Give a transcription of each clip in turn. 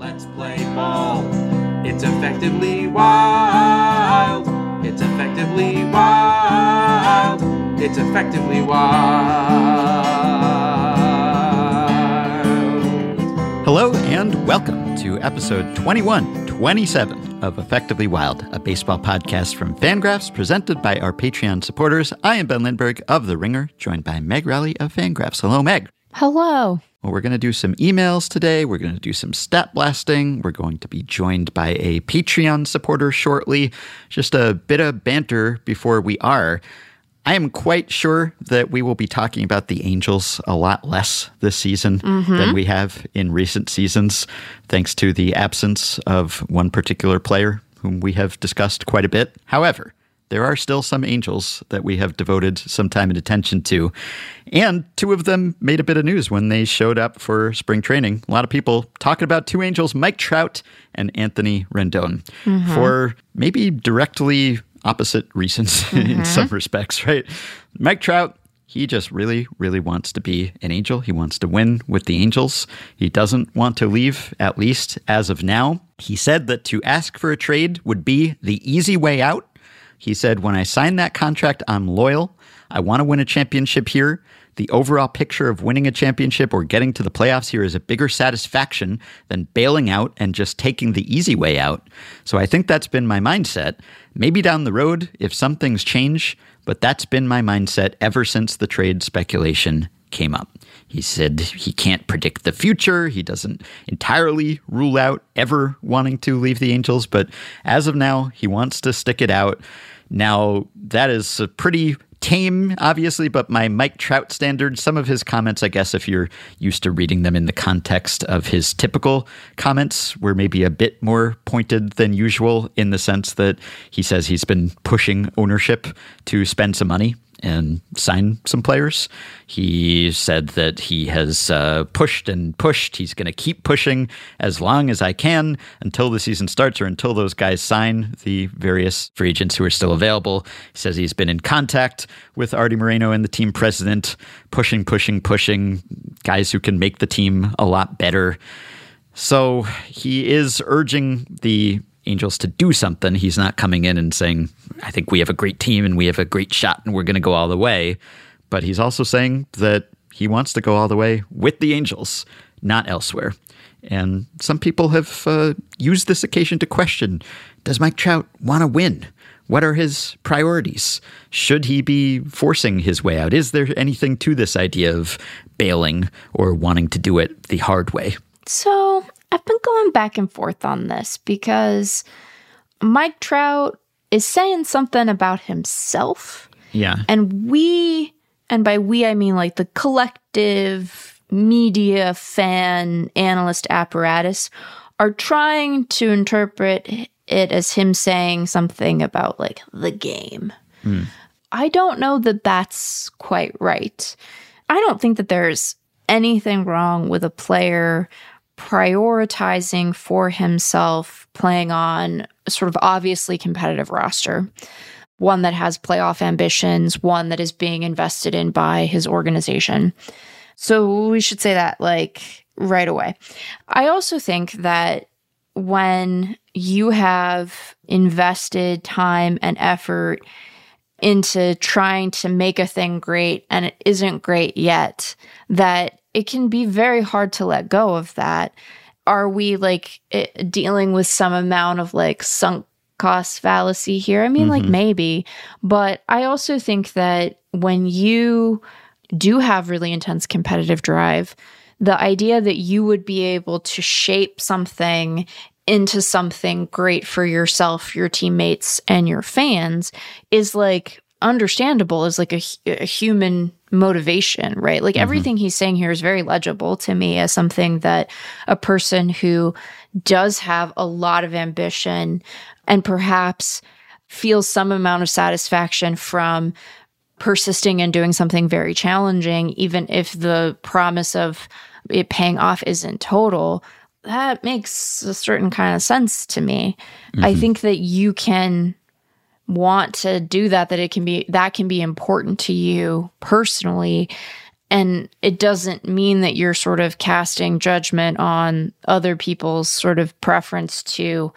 Let's play ball. It's effectively wild. It's effectively wild. It's effectively wild. Hello and welcome to episode 21, 27 of Effectively Wild, a baseball podcast from Fangraphs presented by our Patreon supporters. I am Ben Lindbergh of The Ringer, joined by Meg Rowley of Fangraphs. Hello, Meg. Hello. Well, we're going to do some emails today. We're going to do some stat blasting. We're going to be joined by a Patreon supporter shortly. Just a bit of banter before we are. I am quite sure that we will be talking about the Angels a lot less this season mm-hmm. than we have in recent seasons, thanks to the absence of one particular player whom we have discussed quite a bit. However, there are still some Angels that we have devoted some time and attention to. And two of them made a bit of news when they showed up for spring training. A lot of people talking about two Angels, Mike Trout and Anthony Rendon, mm-hmm. for maybe directly opposite reasons in mm-hmm. some respects, right? Mike Trout, he just really, really wants to be an Angel. He wants to win with the Angels. He doesn't want to leave, at least as of now. He said that to ask for a trade would be the easy way out. He said, When I sign that contract, I'm loyal. I want to win a championship here. The overall picture of winning a championship or getting to the playoffs here is a bigger satisfaction than bailing out and just taking the easy way out. So I think that's been my mindset. Maybe down the road, if some things change, but that's been my mindset ever since the trade speculation came up. He said he can't predict the future. He doesn't entirely rule out ever wanting to leave the Angels, but as of now, he wants to stick it out. Now, that is a pretty tame, obviously, but my Mike Trout standard, some of his comments, I guess, if you're used to reading them in the context of his typical comments, were maybe a bit more pointed than usual in the sense that he says he's been pushing ownership to spend some money and sign some players. He said that he has uh, pushed and pushed. He's going to keep pushing as long as I can until the season starts or until those guys sign the various free agents who are still available. He says he's been in contact with Artie Moreno and the team president, pushing, pushing, pushing guys who can make the team a lot better. So he is urging the Angels to do something. He's not coming in and saying, I think we have a great team and we have a great shot and we're going to go all the way. But he's also saying that he wants to go all the way with the Angels, not elsewhere. And some people have uh, used this occasion to question Does Mike Trout want to win? What are his priorities? Should he be forcing his way out? Is there anything to this idea of bailing or wanting to do it the hard way? So I've been going back and forth on this because Mike Trout is saying something about himself. Yeah. And we, and by we, I mean like the collective media, fan, analyst apparatus, are trying to interpret it as him saying something about like the game. Hmm. I don't know that that's quite right. I don't think that there's anything wrong with a player prioritizing for himself playing on sort of obviously competitive roster, one that has playoff ambitions, one that is being invested in by his organization. So we should say that like right away. I also think that when you have invested time and effort into trying to make a thing great and it isn't great yet, that it can be very hard to let go of that. Are we like eh, dealing with some amount of like sunk cost fallacy here? I mean, like maybe, but I also think that when you do have really intense competitive drive, the idea that you would be able to shape something into something great for yourself, your teammates, and your fans is like understandable as like a, a human motivation, right? Like mm-hmm. everything he's saying here is very legible to me as something that a person who does have a lot of ambition and perhaps feels some amount of satisfaction from persisting and doing something very challenging, even if the promise of it paying off isn't total, that makes a certain kind of sense to me. I think that you can want to do that, that it can be that can be important to you personally. and it doesn't mean that you're sort of casting judgment on other people's sort of preference to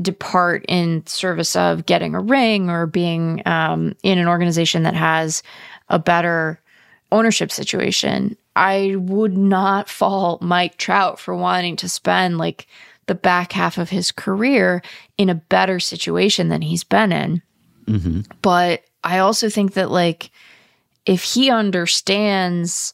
depart in service of getting a ring or being um, in an organization that has a better ownership situation. I would not fault Mike Trout for wanting to spend like the back half of his career in a better situation than he's been in. Mm-hmm. But I also think that like if he understands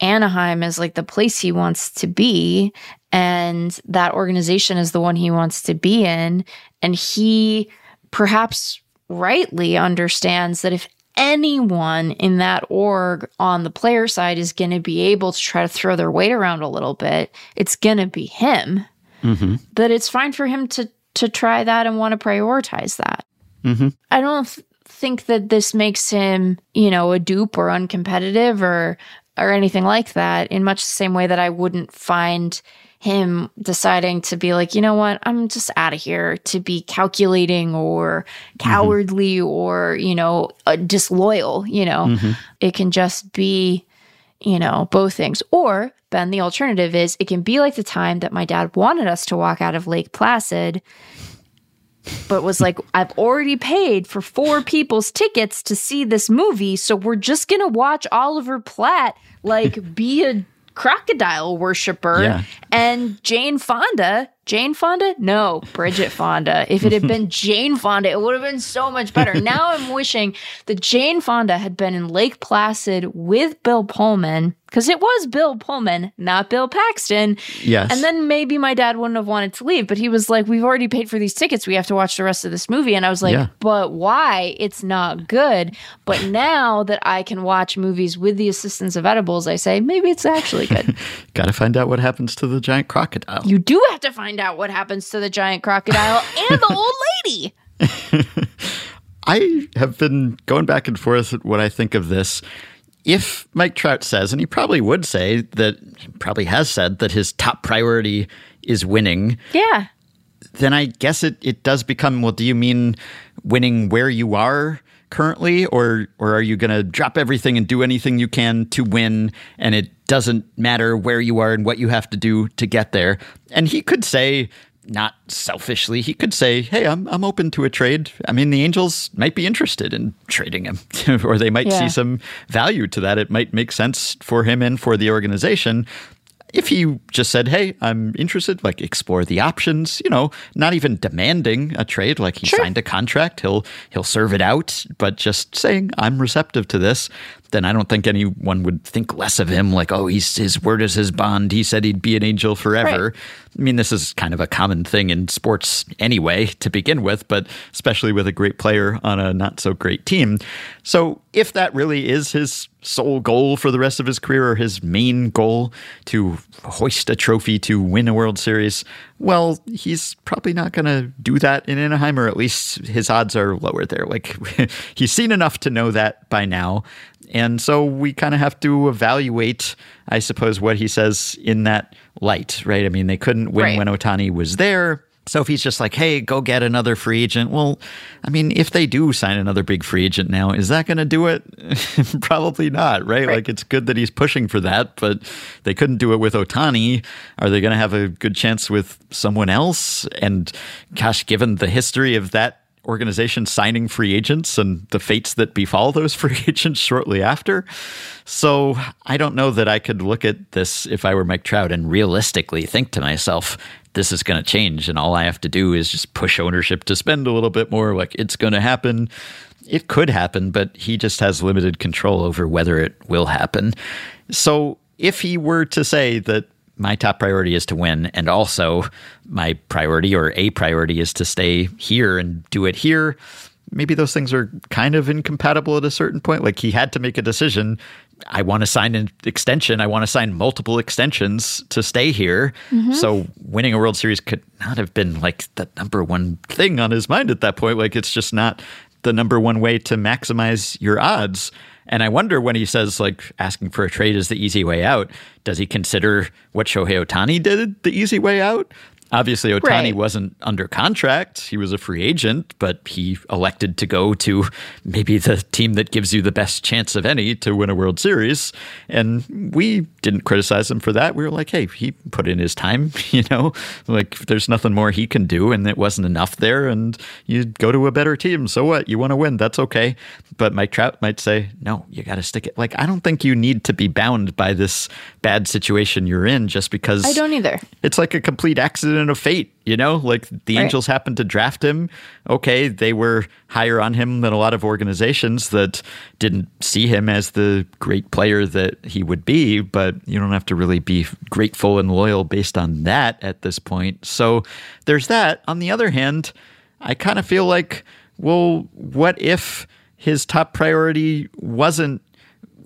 Anaheim as like the place he wants to be and that organization is the one he wants to be in and he perhaps rightly understands that if anyone in that org on the player side is going to be able to try to throw their weight around a little bit, it's going to be him. Mm-hmm. That it's fine for him to to try that and want to prioritize that. Mm-hmm. I don't th- think that this makes him, you know, a dupe or uncompetitive or or anything like that. In much the same way that I wouldn't find him deciding to be like, you know what, I'm just out of here to be calculating or cowardly mm-hmm. or, you know, uh, disloyal, you know. Mm-hmm. It can just be, you know, both things. Or, Ben, the alternative is it can be like the time that my dad wanted us to walk out of Lake Placid but was like, I've already paid for four people's tickets to see this movie, so we're just gonna watch Oliver Platt like be a crocodile worshiper yeah. and Jane Fonda Jane Fonda? No, Bridget Fonda. If it had been Jane Fonda, it would have been so much better. Now I'm wishing that Jane Fonda had been in Lake Placid with Bill Pullman because it was Bill Pullman, not Bill Paxton. Yes. And then maybe my dad wouldn't have wanted to leave, but he was like, We've already paid for these tickets. We have to watch the rest of this movie. And I was like, yeah. But why? It's not good. But now that I can watch movies with the assistance of edibles, I say, maybe it's actually good. Gotta find out what happens to the giant crocodile. You do have to find find out what happens to the giant crocodile and the old lady. I have been going back and forth what I think of this. If Mike Trout says, and he probably would say that, probably has said that his top priority is winning. Yeah. Then I guess it, it does become well, do you mean winning where you are? currently, or or are you going to drop everything and do anything you can to win, and it doesn't matter where you are and what you have to do to get there? And he could say, not selfishly, he could say, "Hey, I'm I'm open to a trade. I mean, the Angels might be interested in trading him, or they might yeah. see some value to that. It might make sense for him and for the organization." if he just said, "Hey, I'm interested," like explore the options, you know, not even demanding a trade, like he sure. signed a contract, he'll he'll serve it out, but just saying, "I'm receptive to this," then I don't think anyone would think less of him. Like, oh, he's his word is his bond. He said he'd be an angel forever. Right. I mean, this is kind of a common thing in sports anyway, to begin with, but especially with a great player on a not so great team. So, if that really is his sole goal for the rest of his career or his main goal to hoist a trophy to win a World Series, well, he's probably not going to do that in Anaheim, or at least his odds are lower there. Like, he's seen enough to know that by now. And so we kind of have to evaluate, I suppose, what he says in that light, right? I mean, they couldn't win right. when Ohtani was there. So if he's just like, hey, go get another free agent, well, I mean, if they do sign another big free agent now, is that going to do it? Probably not, right? right? Like it's good that he's pushing for that, but they couldn't do it with Ohtani. Are they going to have a good chance with someone else? And gosh, given the history of that organization signing free agents and the fates that befall those free agents shortly after. So I don't know that I could look at this if I were Mike Trout and realistically think to myself, this is going to change. And all I have to do is just push ownership to spend a little bit more. Like it's going to happen. It could happen, but he just has limited control over whether it will happen. So if he were to say that my top priority is to win. And also, my priority or a priority is to stay here and do it here. Maybe those things are kind of incompatible at a certain point. Like he had to make a decision. I want to sign an extension. I want to sign multiple extensions to stay here. Mm-hmm. So winning a World Series could not have been like the number one thing on his mind at that point. Like it's just not the number one way to maximize your odds. And I wonder when he says like asking for a trade is the easy way out, does he consider what Shohei Ohtani did the easy way out? Obviously, Ohtani Right. wasn't under contract. He was a free agent, but he elected to go to maybe the team that gives you the best chance of any to win a World Series. And we didn't criticize him for that. We were like, hey, he put in his time, you know, like there's nothing more he can do. And it wasn't enough there. And you go to a better team. So what? You want to win. That's okay. But Mike Trout might say, no, you got to stick it. Like, I don't think you need to be bound by this bad situation you're in just because I don't either. it's like a complete accident of fate, you know? Like the Right. Angels happened to draft him. Okay, they were higher on him than a lot of organizations that didn't see him as the great player that he would be, but you don't have to really be grateful and loyal based on that at this point. So there's that. On the other hand, I kind of feel like, well, what if his top priority wasn't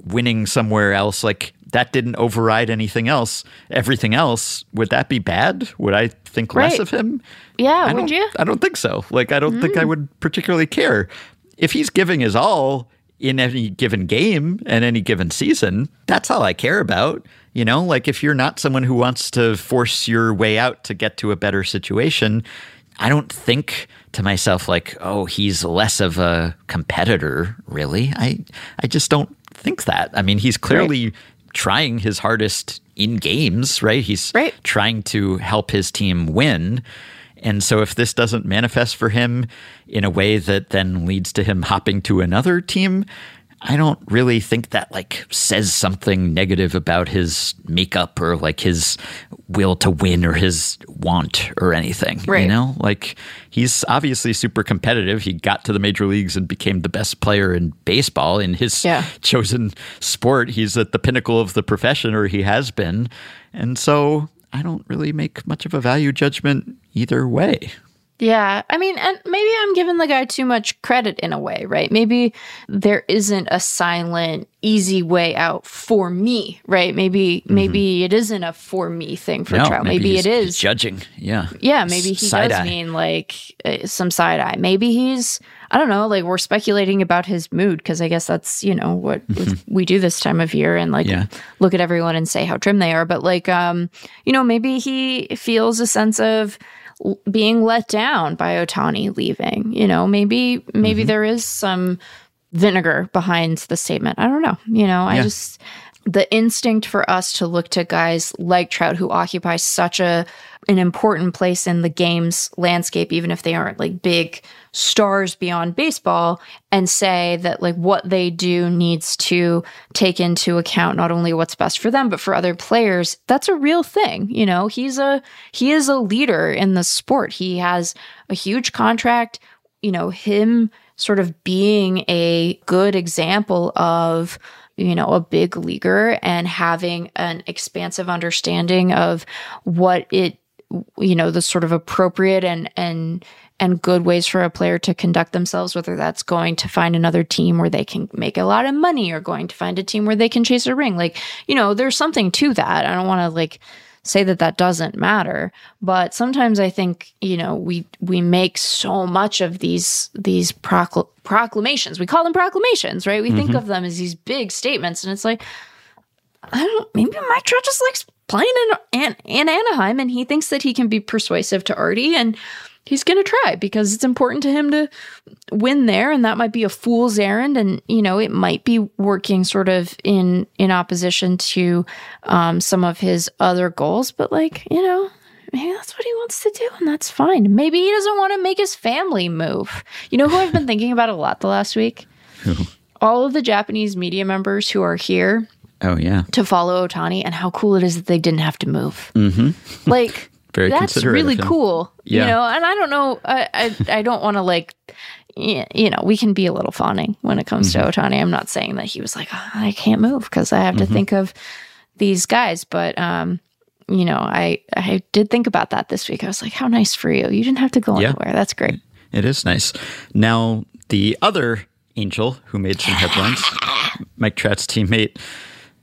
winning somewhere else like that didn't override anything else. Everything else would that be bad? Would i think less of him? Yeah, I would you? i don't think so. Like i don't think i hmm. would particularly care. If he's giving his all in any given game and any given season that's all i care about you know? Like if you're not someone who wants to force your way out to get to a better situation I don't think to myself like, oh, he's less of a competitor, really. I I just don't think that. I mean, he's clearly trying his hardest in games, right? He's Right. trying to help his team win. And so if this doesn't manifest for him in a way that then leads to him hopping to another team, I don't really think that like says something negative about his makeup or like his will to win or his want or anything. Right. You know, like he's obviously super competitive. He got to the major leagues and became the best player in baseball in his Yeah. chosen sport. He's at the pinnacle of the profession, or he has been. And so I don't really make much of a value judgment either way. Yeah, I mean, and maybe I'm giving the guy too much credit in a way, right? Maybe there isn't a silent, easy way out for me, right? Maybe maybe it isn't a for me thing for Mm-hmm. No, Trout. Maybe, he's- it he's judging. Yeah. yeah, maybe he Side does eye. mean like uh, some side eye. Maybe he's I don't know, like we're speculating about his mood because I guess that's, you know, what we do this time of year and like Yeah. look at everyone and say how trim they are, but like um, you know, maybe he feels a sense of being let down by Ohtani leaving. You know, maybe maybe mm-hmm. there is some vinegar behind the statement. I don't know. You know, I just the instinct for us to look to guys like Trout who occupy such a an important place in the game's landscape, even if they aren't like big stars beyond baseball, and say that like what they do needs to take into account not only what's best for them, but for other players. That's a real thing. You know, he's a he is a leader in the sport. He has a huge contract. You know, him sort of being a good example of you know a big leaguer and having an expansive understanding of what it you know the sort of appropriate and and and good ways for a player to conduct themselves whether that's going to find another team where they can make a lot of money or going to find a team where they can chase a ring. Like you know there's something to that. I don't want to like say that that doesn't matter but sometimes i think you know we we make so much of these these procl- proclamations. We call them proclamations right? We think mm-hmm. of them as these big statements and it's like i don't maybe mike trout just likes playing in, in in anaheim and he thinks that he can be persuasive to artie and he's going to try because it's important to him to win there and that might be a fool's errand and you know it might be working sort of in in opposition to um some of his other goals but like you know maybe that's what he wants to do and that's fine. Maybe he doesn't want to make his family move. You know who i've been thinking about a lot the last week? All of the japanese media members who are here Oh, yeah. to follow ohtani and how cool it is that they didn't have to move. Mm-hmm. like Very that's really cool Yeah. you know and i don't know i i, I don't want to like you know we can be a little fawning when it comes Mm-hmm. to ohtani i'm not saying that he was like "Oh, i can't move because i have to think of these guys but um you know i i did think about that this week i was like how nice for you you didn't have to go Yeah. anywhere that's great It is nice. Now, the other angel who made some headlines, Mike Trout's teammate,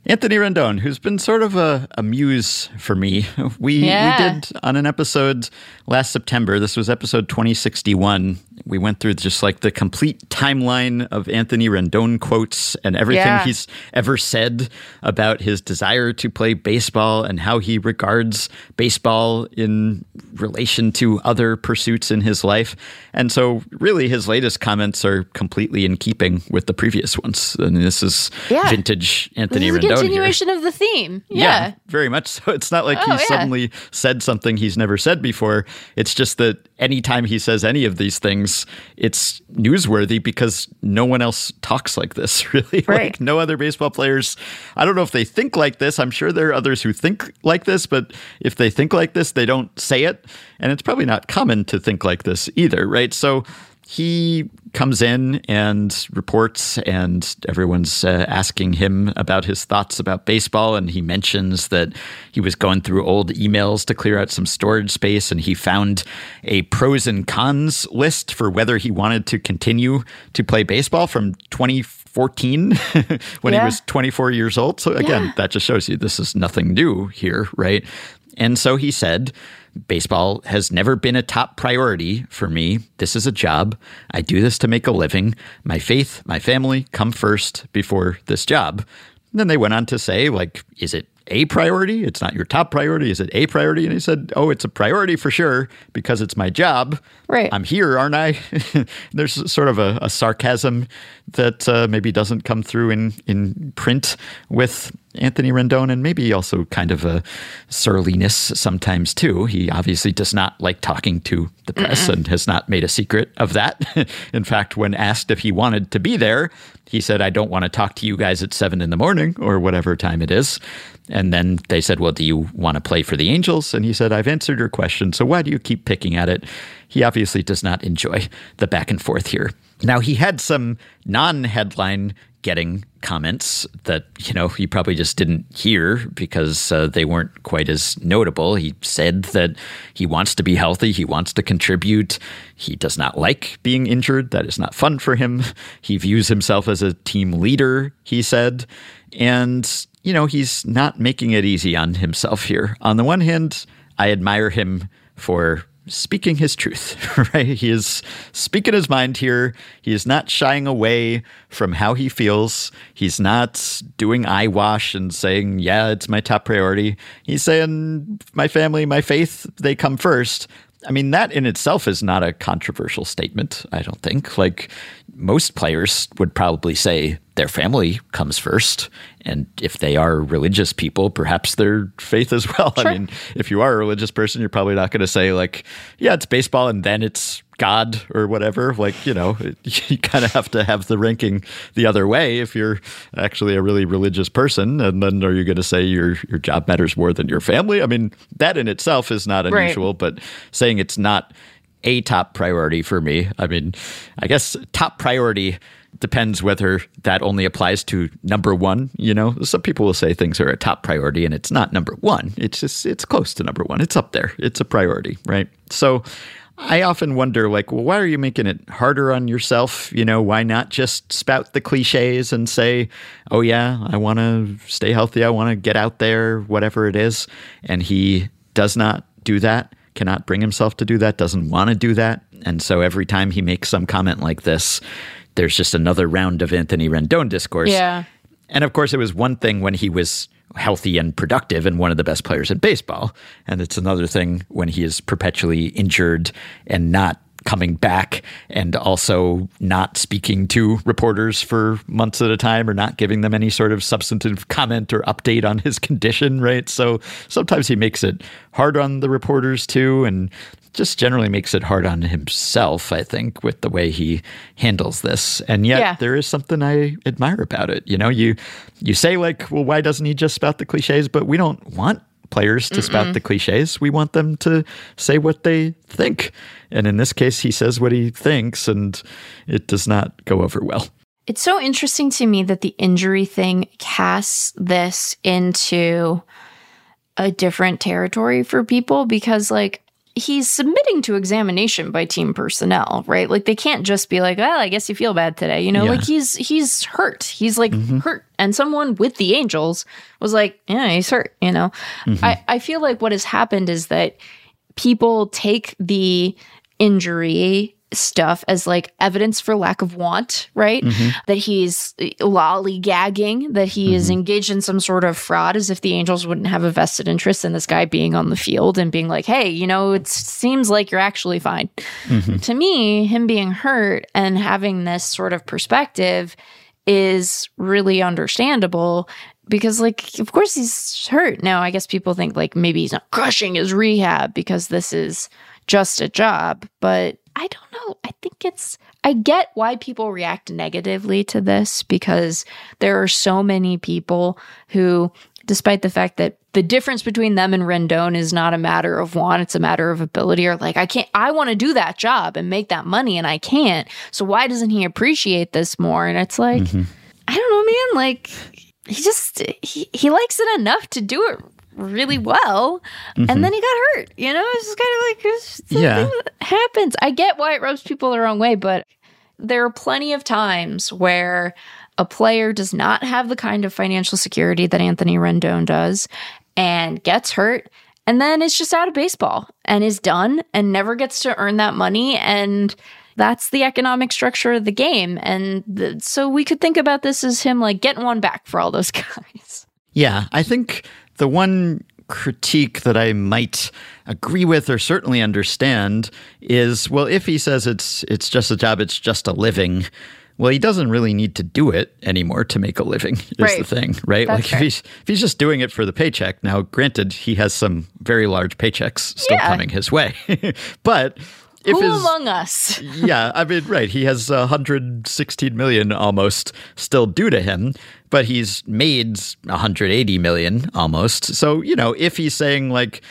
Anthony Rendon, who's been sort of a, a muse for me. We, Yeah. we did on an episode last September, this was episode 2061, We went through just like the complete timeline of Anthony Rendon quotes and everything Yeah. he's ever said about his desire to play baseball and how he regards baseball in relation to other pursuits in his life. And so, really, his latest comments are completely in keeping with the previous ones. And this is Yeah. vintage Anthony This Rendon. here. continuation of the theme. Yeah. very much so. It's not like Oh, he yeah. suddenly said something he's never said before. It's just that anytime he says any of these things, it's newsworthy because no one else talks like this, really. Right. Like no other baseball players. I don't know if they think like this. I'm sure there are others who think like this, but if they think like this, they don't say it. And it's probably not common to think like this either, right? So he comes in and reports, and everyone's uh, asking him about his thoughts about baseball. And he mentions that he was going through old emails to clear out some storage space, and he found a pros and cons list for whether he wanted to continue to play baseball from 2014 when he was 24 years old. So, again, Yeah. that just shows you this is nothing new here, right? And so he said, Baseball has never been a top priority for me. This is a job. I do this to make a living. My faith, my family come first before this job. And then they went on to say, like, is it a priority? It's not your top priority. Is it a priority? And he said, oh, it's a priority for sure because it's my job. Right. I'm here, aren't I? There's sort of a, a sarcasm that uh, maybe doesn't come through in, in print with Anthony Rendon, and maybe also kind of a surliness sometimes too. He obviously does not like talking to the press and has not made a secret of that. in fact, when asked if he wanted to be there, he said, I don't want to talk to you guys at seven in the morning or whatever time it is. And then they said, Well, do you want to play for the Angels? And he said, I've answered your question. So why do you keep picking at it? He obviously does not enjoy the back and forth here. Now, he had some non headline getting comments that, you know, he probably just didn't hear because uh, they weren't quite as notable. He said that he wants to be healthy, he wants to contribute. He does not like being injured. That is not fun for him. He views himself as a team leader, he said. And, you know, he's not making it easy on himself here. On the one hand, I admire him for speaking his truth, right? He is speaking his mind here. He is not shying away from how he feels. He's not doing eyewash and saying, yeah, it's my top priority. He's saying, my family, my faith, they come first. I mean, that in itself is not a controversial statement, I don't think. Like, most players would probably say their family comes first. And if they are religious people, perhaps their faith as well. I mean, if you are a religious person, you're probably not going to say, like, yeah, it's baseball and then it's God or whatever. Like, you know, you kind of have to have the ranking the other way if you're actually a really religious person. And then are you going to say your, your job matters more than your family? I mean, that in itself is not Right. unusual, but saying it's not a top priority for me. I mean, I guess top priority depends whether that only applies to number one. You know, some people will say things are a top priority and it's not number one. It's just, it's close to number one. It's up there. It's a priority, right? So I often wonder, like, well, why are you making it harder on yourself? You know, why not just spout the cliches and say, oh, yeah, I want to stay healthy. I want to get out there, whatever it is. And he does not do that cannot bring himself to do that, doesn't want to do that. And so every time he makes some comment like this, there's just another round of Anthony Rendon discourse. Yeah. And of course, it was one thing when he was healthy and productive and one of the best players in baseball. And it's another thing when he is perpetually injured and not coming back and also not speaking to reporters for months at a time or not giving them any sort of substantive comment or update on his condition, right? So sometimes he makes it hard on the reporters too and just generally makes it hard on himself, I think, with the way he handles this. And yet Yeah. there is something I admire about it. You know, you you say like, well, why doesn't he just spout the cliches? But we don't want players to spout the cliches. We want them to say what they think. And in this case, he says what he thinks, and it does not go over well. It's so interesting to me that the injury thing casts this into a different territory for people because, like, he's submitting to examination by team personnel, right? Like, they can't just be like, "Well, I guess you feel bad today," you know. Yeah. Like, he's he's hurt. He's like mm-hmm. hurt, and someone with the Angels was like, "Yeah, he's hurt," you know. Mm-hmm. I I feel like what has happened is that people take the injury stuff as like evidence for lack of want, right? Mm-hmm. That he's lollygagging, that he is mm-hmm. engaged in some sort of fraud as if the Angels wouldn't have a vested interest in this guy being on the field and being like, hey, you know, it seems like you're actually fine. Mm-hmm. To me, him being hurt and having this sort of perspective is really understandable because like of course he's hurt now i guess people think like maybe he's not crushing his rehab because this is just a job but i don't know. I think it's i get why people react negatively to this because there are so many people who despite the fact that the difference between them and rendon is not a matter of want it's a matter of ability or like i can't i want to do that job and make that money and i can't. So why doesn't he appreciate this more? And it's like mm-hmm. i don't know man. Like he just he, he likes it enough to do it really well and mm-hmm. then he got hurt you know? It's just kind of like Yeah. that happens. I get why it rubs people the wrong way but there are plenty of times where a player does not have the kind of financial security that anthony rendon does and gets hurt and then is just out of baseball and is done and never gets to earn that money and that's the economic structure of the game. And the, so we could think about this as him like getting one back for all those guys. Yeah, I think the one critique that I might agree with or certainly understand is well, if he says it's it's just a job, it's just a living. Well, he doesn't really need to do it anymore to make a living. Is the thing, right? That's like if he's if he's just doing it for the paycheck. Now, granted, he has some very large paychecks still Yeah. coming his way, but if who his among us yeah, I mean, right. He has 116 million almost still due to him, but he's made 180 million almost. So, you know, if he's saying like,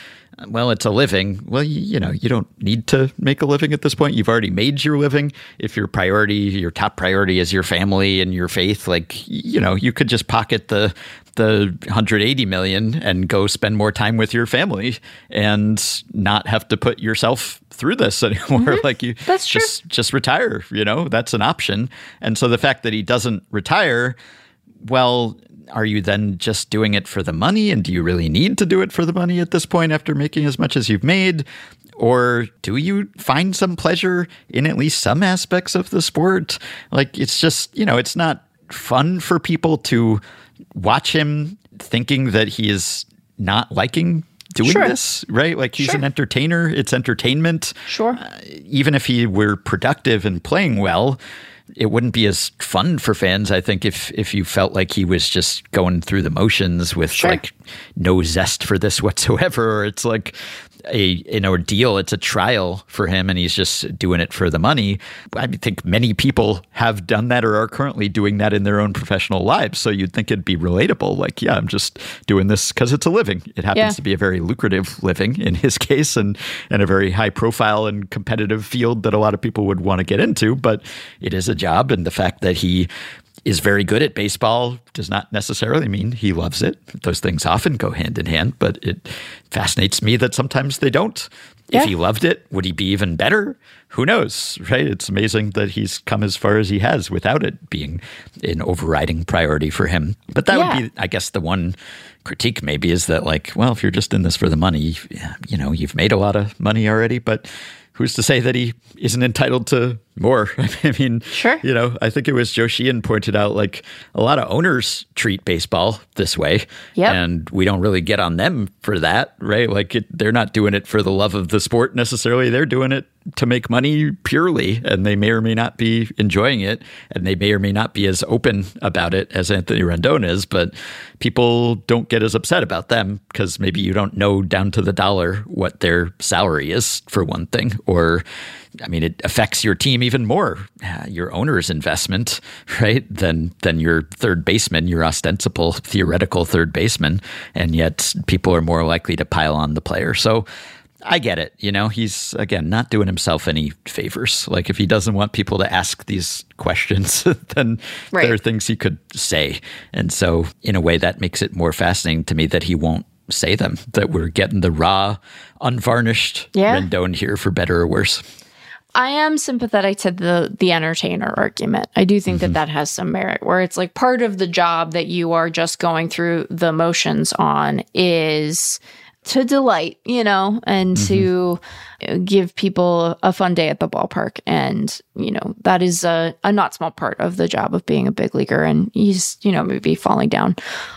well, it's a living, well, you, you know, you don't need to make a living at this point. You've already made your living. If your priority, your top priority is your family and your faith, like, you know, you could just pocket the the 180 million and go spend more time with your family and not have to put yourself through this anymore. Mm-hmm. Like you That's true. just just retire, you know, that's an option. And so the fact that he doesn't retire, well, are you then just doing it for the money? And do you really need to do it for the money at this point after making as much as you've made? Or do you find some pleasure in at least some aspects of the sport? Like it's just, you know, it's not fun for people to watch him thinking that he is not liking doing Sure. this, right? Like he's Sure. an entertainer, it's entertainment sure uh, even if he were productive and playing well, it wouldn't be as fun for fans. I think if if you felt like he was just going through the motions with Sure. like no zest for this whatsoever, it's like a an ordeal. It's a trial for him, and he's just doing it for the money. I think many people have done that or are currently doing that in their own professional lives. So you'd think it'd be relatable. Like, yeah, I'm just doing this because it's a living. It happens Yeah. to be a very lucrative living in his case, and and a very high profile and competitive field that a lot of people would want to get into. But it is a job, and the fact that he is very good at baseball does not necessarily mean he loves it. Those things often go hand in hand, but it fascinates me that sometimes they don't. Yeah. If he loved it, would he be even better? Who knows, right? It's amazing that he's come as far as he has without it being an overriding priority for him. But that Yeah. would be, I guess, the one critique maybe is that, like, well, if you're just in this for the money, you know, you've made a lot of money already, but who's to say that he isn't entitled to more? I mean, Sure. you know, I think it was Joe Sheehan pointed out like a lot of owners treat baseball this way. Yep. And we don't really get on them for that, right? Like it, they're not doing it for the love of the sport necessarily. They're doing it to make money purely. And they may or may not be enjoying it. And they may or may not be as open about it as Anthony Rendon is. But people don't get as upset about them because maybe you don't know down to the dollar what their salary is, for one thing. Or, I mean, it affects your team even more, uh, your owner's investment, right? Than than your third baseman, your ostensible theoretical third baseman, and yet people are more likely to pile on the player. So. I get it. You know, he's again not doing himself any favors. Like if he doesn't want people to ask these questions, then Right. there are things he could say. And so, in a way, that makes it more fascinating to me that he won't say them. That we're getting the raw, unvarnished Yeah. Rendon here, for better or worse. I am sympathetic to the the entertainer argument. I do think that mm-hmm. that has some merit where it's like part of the job that you are just going through the motions on is to delight, you know, and to mm-hmm. Give people a fun day at the ballpark. And, you know, that is a, a not small part of the job of being a big leaguer. And he's, you know, maybe falling down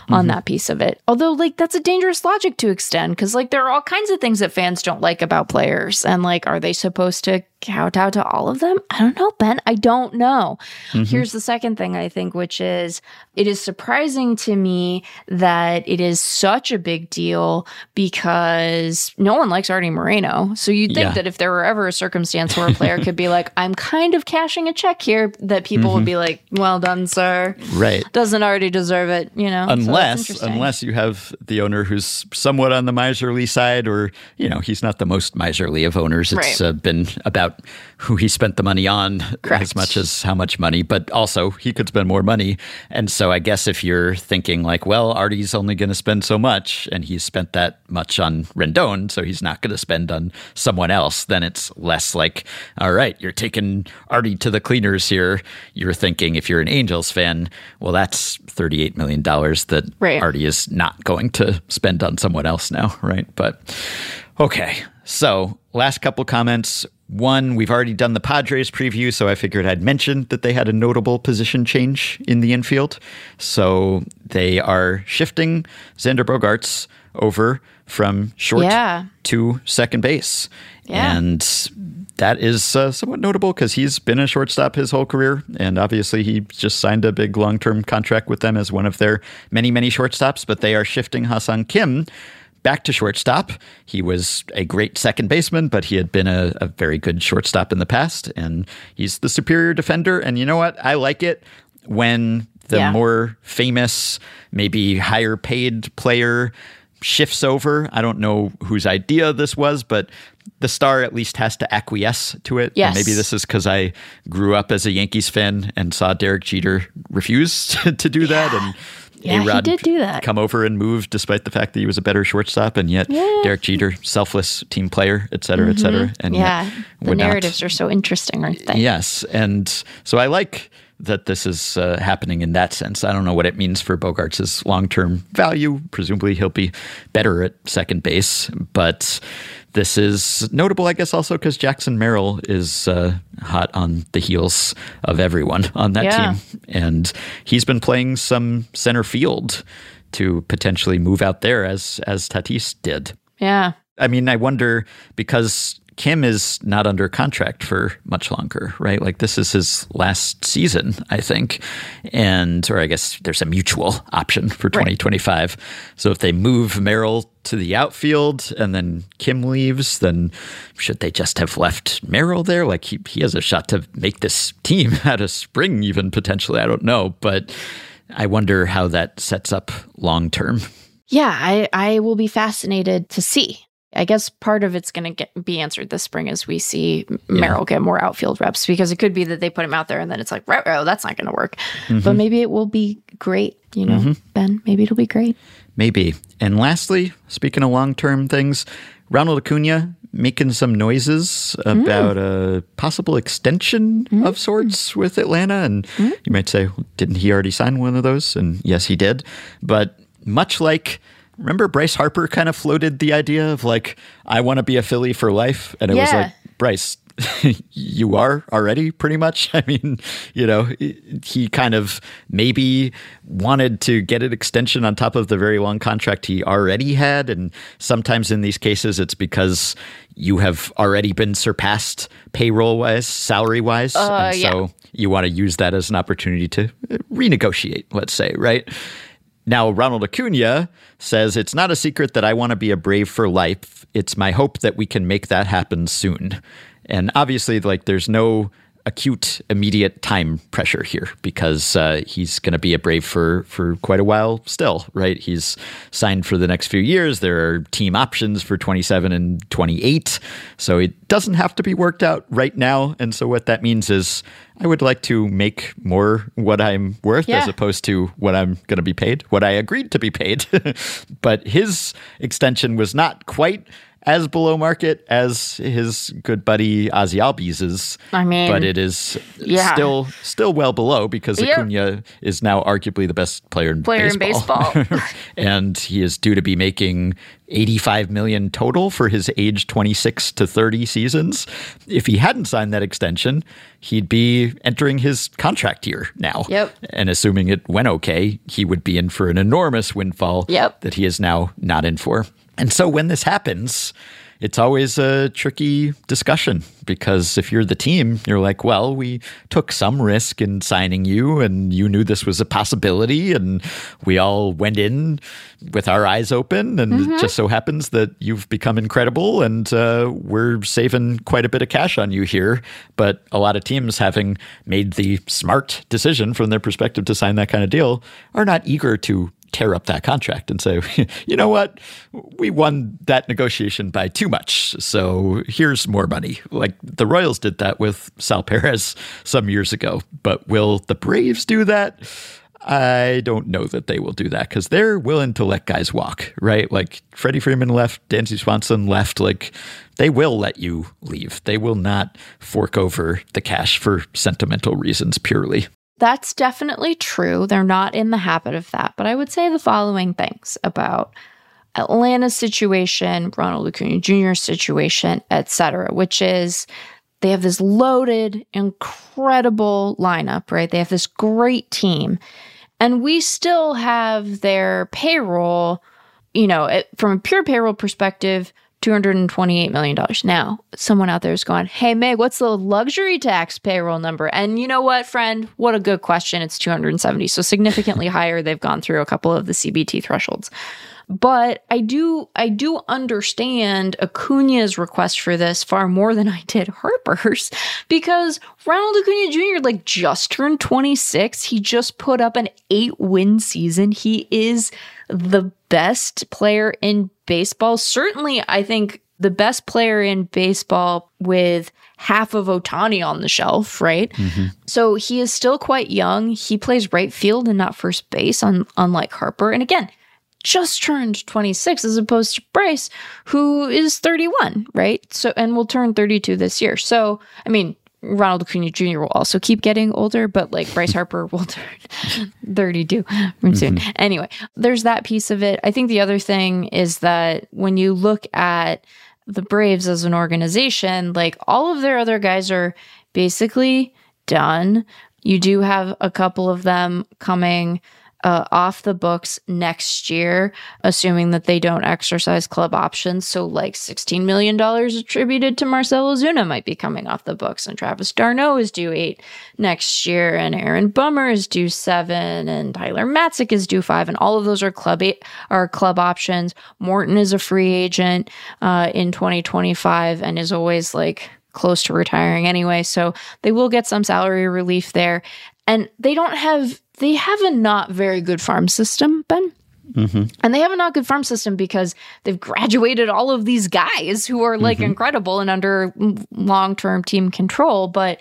on mm-hmm. that piece of it. Although, like, that's a dangerous logic to extend because, like, there are all kinds of things that fans don't like about players. And, like, are they supposed to kowtow to all of them? I don't know, Ben. I don't know. Mm-hmm. Here's the second thing I think, which is it is surprising to me that it is such a big deal because no one likes Artie Moreno. So you'd think Yeah. that if there were ever a circumstance where a player could be like, I'm kind of cashing a check here, that people would be like, well done, sir. Right. Doesn't Artie deserve it, you know? Unless interesting. unless you have the owner who's somewhat on the miserly side or you know he's not the most miserly of owners it's Right. uh, been about who he spent the money on Correct. as much as how much money but also he could spend more money and so i guess if you're thinking like well artie's only going to spend so much and he's spent that much on rendon so he's not going to spend on someone else then it's less like all right you're taking artie to the cleaners here you're thinking if you're an angels fan well that's 38 million dollars that Right. Artie is not going to spend on someone else now, right? But okay. So, last couple comments. One, we've already done the Padres preview, so I figured I'd mention that they had a notable position change in the infield. So, they are shifting Xander Bogaerts over from short Yeah. to second base. Yeah. And that is uh, somewhat notable because he's been a shortstop his whole career. And obviously, he just signed a big long term contract with them as one of their many, many shortstops. But they are shifting Ha-Seong Kim back to shortstop. He was a great second baseman, but he had been a, a very good shortstop in the past. And he's the superior defender. And you know what? I like it when the Yeah. more famous, maybe higher paid player shifts over. I don't know whose idea this was, but the star at least has to acquiesce to it. And Yes. maybe this is because I grew up as a Yankees fan and saw Derek Jeter refuse to do that. And Yeah, he A-Rod did do that. Come over and move despite the fact that he was a better shortstop, and yet Yeah. Derek Jeter, selfless team player, et cetera, et cetera. And Mm-hmm. yeah, the would not- narratives are so interesting, aren't they? Yes, and so I like that this is uh, happening in that sense. I don't know what it means for Bogaerts' long-term value. Presumably, he'll be better at second base, but this is notable, I guess, also because Jackson Merrill is uh, hot on the heels of everyone on that Yeah. team, and he's been playing some center field to potentially move out there as as Tatis did. Yeah. I mean, I wonder because Kim is not under contract for much longer, right? Like this is his last season, I think. And or I guess there's a mutual option for 2025. So if they move Merrill to the outfield and then Kim leaves, then should they just have left Merrill there? Like he he has a shot to make this team out of spring even potentially. I don't know, but I wonder how that sets up long term. Yeah, I, I will be fascinated to see. I guess part of it's going to be answered this spring as we see Merrill get more outfield reps because it could be that they put him out there and then it's like, oh, that's not going to work. But mm-hmm. maybe it will be great. You know, mm-hmm. Ben, maybe it'll be great. Maybe. And lastly, speaking of long term things, Ronald Acuña making some noises mm. about a possible extension mm. of sorts with Atlanta. And mm. you might say, well, didn't he already sign one of those? And yes, he did. But much like, remember Bryce Harper kind of floated the idea of like, I want to be a Phillie for life. And it was like, Bryce, you are already pretty much. I mean, you know, he kind of maybe wanted to get an extension on top of the very long contract he already had. And sometimes in these cases, it's because you have already been surpassed payroll wise, salary wise. Uh, and yeah. so you want to use that as an opportunity to uh, renegotiate, let's say, right? Now, Ronald Acuña says it's not a secret that I want to be a Brave for life. It's my hope that we can make that happen soon. And obviously, like, there's no acute, immediate time pressure here because uh, he's going to be a Brave for for quite a while still, right? He's signed for the next few years. There are team options for 27 and 28, so it doesn't have to be worked out right now. And so what that means is, I would like to make more what I'm worth Yeah. as opposed to what I'm going to be paid, what I agreed to be paid. but his extension was not quite as below market as his good buddy Ozzie Albies's. I mean, but it is yeah. still still well below because Yep. Acuña is now arguably the best player in Player in baseball. baseball. and he is due to be making 85 million total for his age 26 to 30 seasons. If he hadn't signed that extension, he'd be entering his contract year now. Yep. And assuming it went okay, he would be in for an enormous windfall Yep. that he is now not in for. And so when this happens, it's always a tricky discussion because if you're the team, you're like, well, we took some risk in signing you and you knew this was a possibility and we all went in with our eyes open and it just so happens that you've become incredible and uh, we're saving quite a bit of cash on you here. But a lot of teams having made the smart decision from their perspective to sign that kind of deal are not eager to tear up that contract and say, you know what, we won that negotiation by too much. So here's more money. Like the Royals did that with Sal Perez some years ago. But will the Braves do that? I don't know that they will do that because they're willing to let guys walk, right? Like Freddie Freeman left, Dansby Swanson left. Like they will let you leave. They will not fork over the cash for sentimental reasons purely. That's definitely true. They're not in the habit of that. But I would say the following things about Atlanta's situation, Ronald Acuña Jr.'s situation, etc., which is they have this loaded, incredible lineup, right? They have this great team. And we still have their payroll, you know, it, from a pure payroll perspective, $228 million. Now, someone out there is going, Hey, Meg, what's the luxury tax payroll number? And you know what, friend? What a good question. It's 270. So significantly higher. They've gone through a couple of the CBT thresholds. But I do I do understand Acuña's request for this far more than I did Harper's because Ronald Acuña Jr. like just turned 26. He just put up an 8-win season. He is the best player in baseball. Certainly, I think the best player in baseball with half of Ohtani on the shelf, right? Mm-hmm. So he is still quite young. He plays right field and not first base, on, unlike Harper. And again, just turned 26 as opposed to Bryce, who is 31, right? So, and will turn 32 this year. So, I mean, Ronald Acuña Jr. will also keep getting older, but like Bryce Harper will turn 32 soon. Mm-hmm. Anyway, there's that piece of it. I think the other thing is that when you look at the Braves as an organization, like all of their other guys are basically done. You do have a couple of them coming uh, off the books next year, assuming that they don't exercise club options. So, like $16 million attributed to Marcell Ozuna might be coming off the books, and Travis d'Arnaud is due eight next year, and Aaron Bummer is due seven, and Tyler Matzek is due five, and all of those are club eight, are club options. Morton is a free agent uh, in 2025 and is always like close to retiring anyway. So they will get some salary relief there. And they don't have, they have a not very good farm system, Ben. Mm-hmm. And they have a not good farm system because they've graduated all of these guys who are like mm-hmm. incredible and under long term team control. But,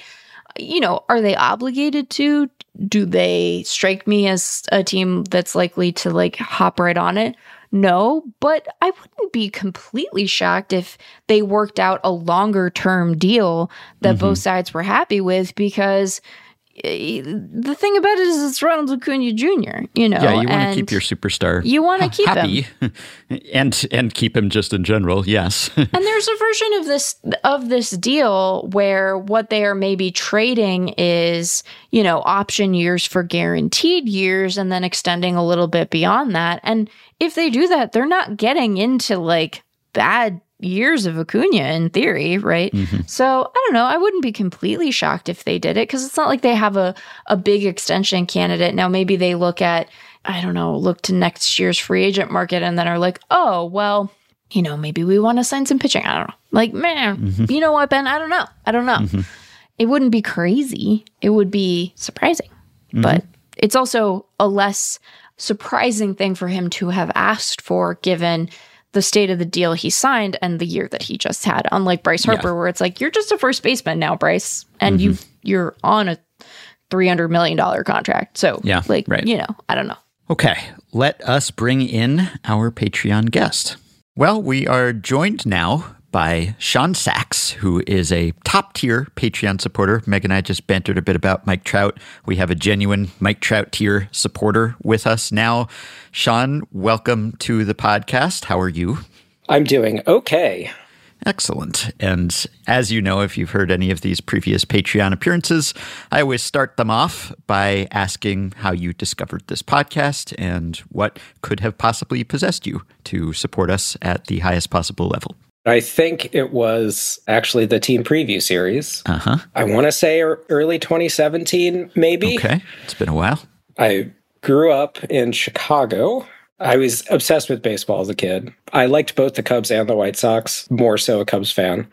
you know, are they obligated to? Do they strike me as a team that's likely to like hop right on it? No, but I wouldn't be completely shocked if they worked out a longer term deal that mm-hmm. both sides were happy with because Eh, the thing about it is it's Ronald Acuña Jr., you know. Yeah, you want to keep your superstar. You wanna ha- keep him. and and keep him just in general. Yes, And there's a version of this of this deal where what they are maybe trading is, you know, option years for guaranteed years and then extending a little bit beyond that. And if they do that, they're not getting into like bad years of Acuña in theory, right? Mm-hmm. So I don't know. I wouldn't be completely shocked if they did it because it's not like they have a, a big extension candidate. Now maybe they look at, I don't know, look to next year's free agent market and then are like, oh, well, you know, maybe we want to sign some pitching. I don't know. Like, man, mm-hmm. you know what, Ben? I don't know. I don't know. Mm-hmm. It wouldn't be crazy. It would be surprising. But it's also a less surprising thing for him to have asked for given the state of the deal he signed and the year that he just had. Unlike Bryce Harper, where it's like, you're just a first baseman now, Bryce, and mm-hmm. you you're on a three hundred million dollar contract. So Yeah, like right. you know, I don't know. Okay, let us bring in our Patreon guest. Well, we are joined now by Sean Saxe, who is a top tier Patreon supporter. Meg and I just bantered a bit about Mike Trout. We have a genuine Mike Trout tier supporter with us now. Sean, welcome to the podcast. How are you? I'm doing okay. Excellent. And as you know, if you've heard any of these previous Patreon appearances, I always start them off by asking how you discovered this podcast and what could have possibly possessed you to support us at the highest possible level. I think it was actually the team preview series. Uh huh. I want to say early 2017, maybe. Okay. It's been a while. I grew up in Chicago. I was obsessed with baseball as a kid. I liked both the Cubs and the White Sox, more so a Cubs fan.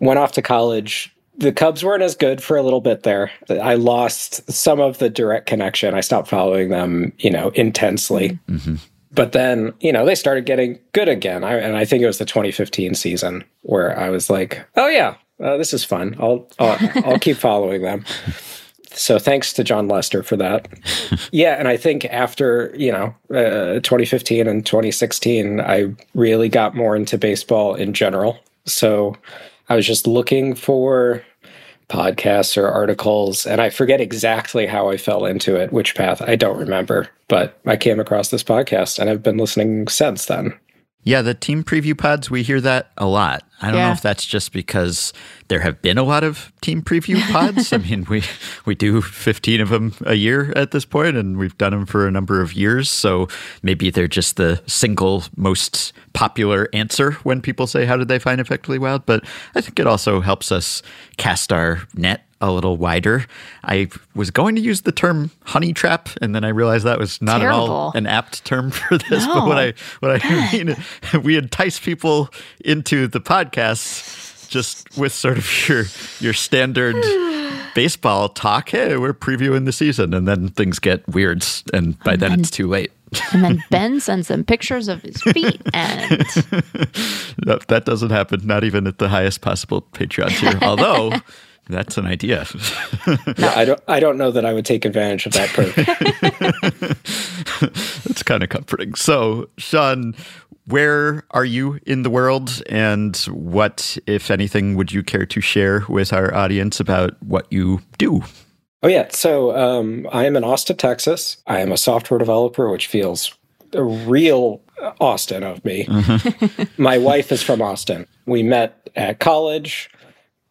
Went off to college. The Cubs weren't as good for a little bit there. I lost some of the direct connection. I stopped following them, you know, intensely. Mm-hmm. But then, you know, they started getting good again. I, and I think it was the 2015 season where I was like, oh, yeah, uh, this is fun. I'll, I'll, I'll keep following them. So thanks to Jon Lester for that. yeah, and I think after you know uh, 2015 and 2016, I really got more into baseball in general. So I was just looking for podcasts or articles, and I forget exactly how I fell into it, which path I don't remember. But I came across this podcast, and I've been listening since then. Yeah, the team preview pods, we hear that a lot. I don't Yeah. know if that's just because there have been a lot of team preview pods. I mean, we we do 15 of them a year at this point and we've done them for a number of years, so maybe they're just the single most popular answer when people say how did they find effectively wild, but I think it also helps us cast our net a little wider. I was going to use the term honey trap, and then I realized that was not at all an apt term for this. But what I what I mean, we entice people into the podcast just with sort of your your standard baseball talk. Hey, we're previewing the season, and then things get weird, and by then it's too late. And then Ben sends them pictures of his feet, and That, that doesn't happen, not even at the highest possible Patreon tier. Although that's an idea. Yeah, I don't. I don't know that I would take advantage of that perk. It's kind of comforting. So, Sean, where are you in the world, and what, if anything, would you care to share with our audience about what you do? Oh yeah. So um, I am in Austin, Texas. I am a software developer, which feels a real Austin of me. My wife is from Austin. We met at college.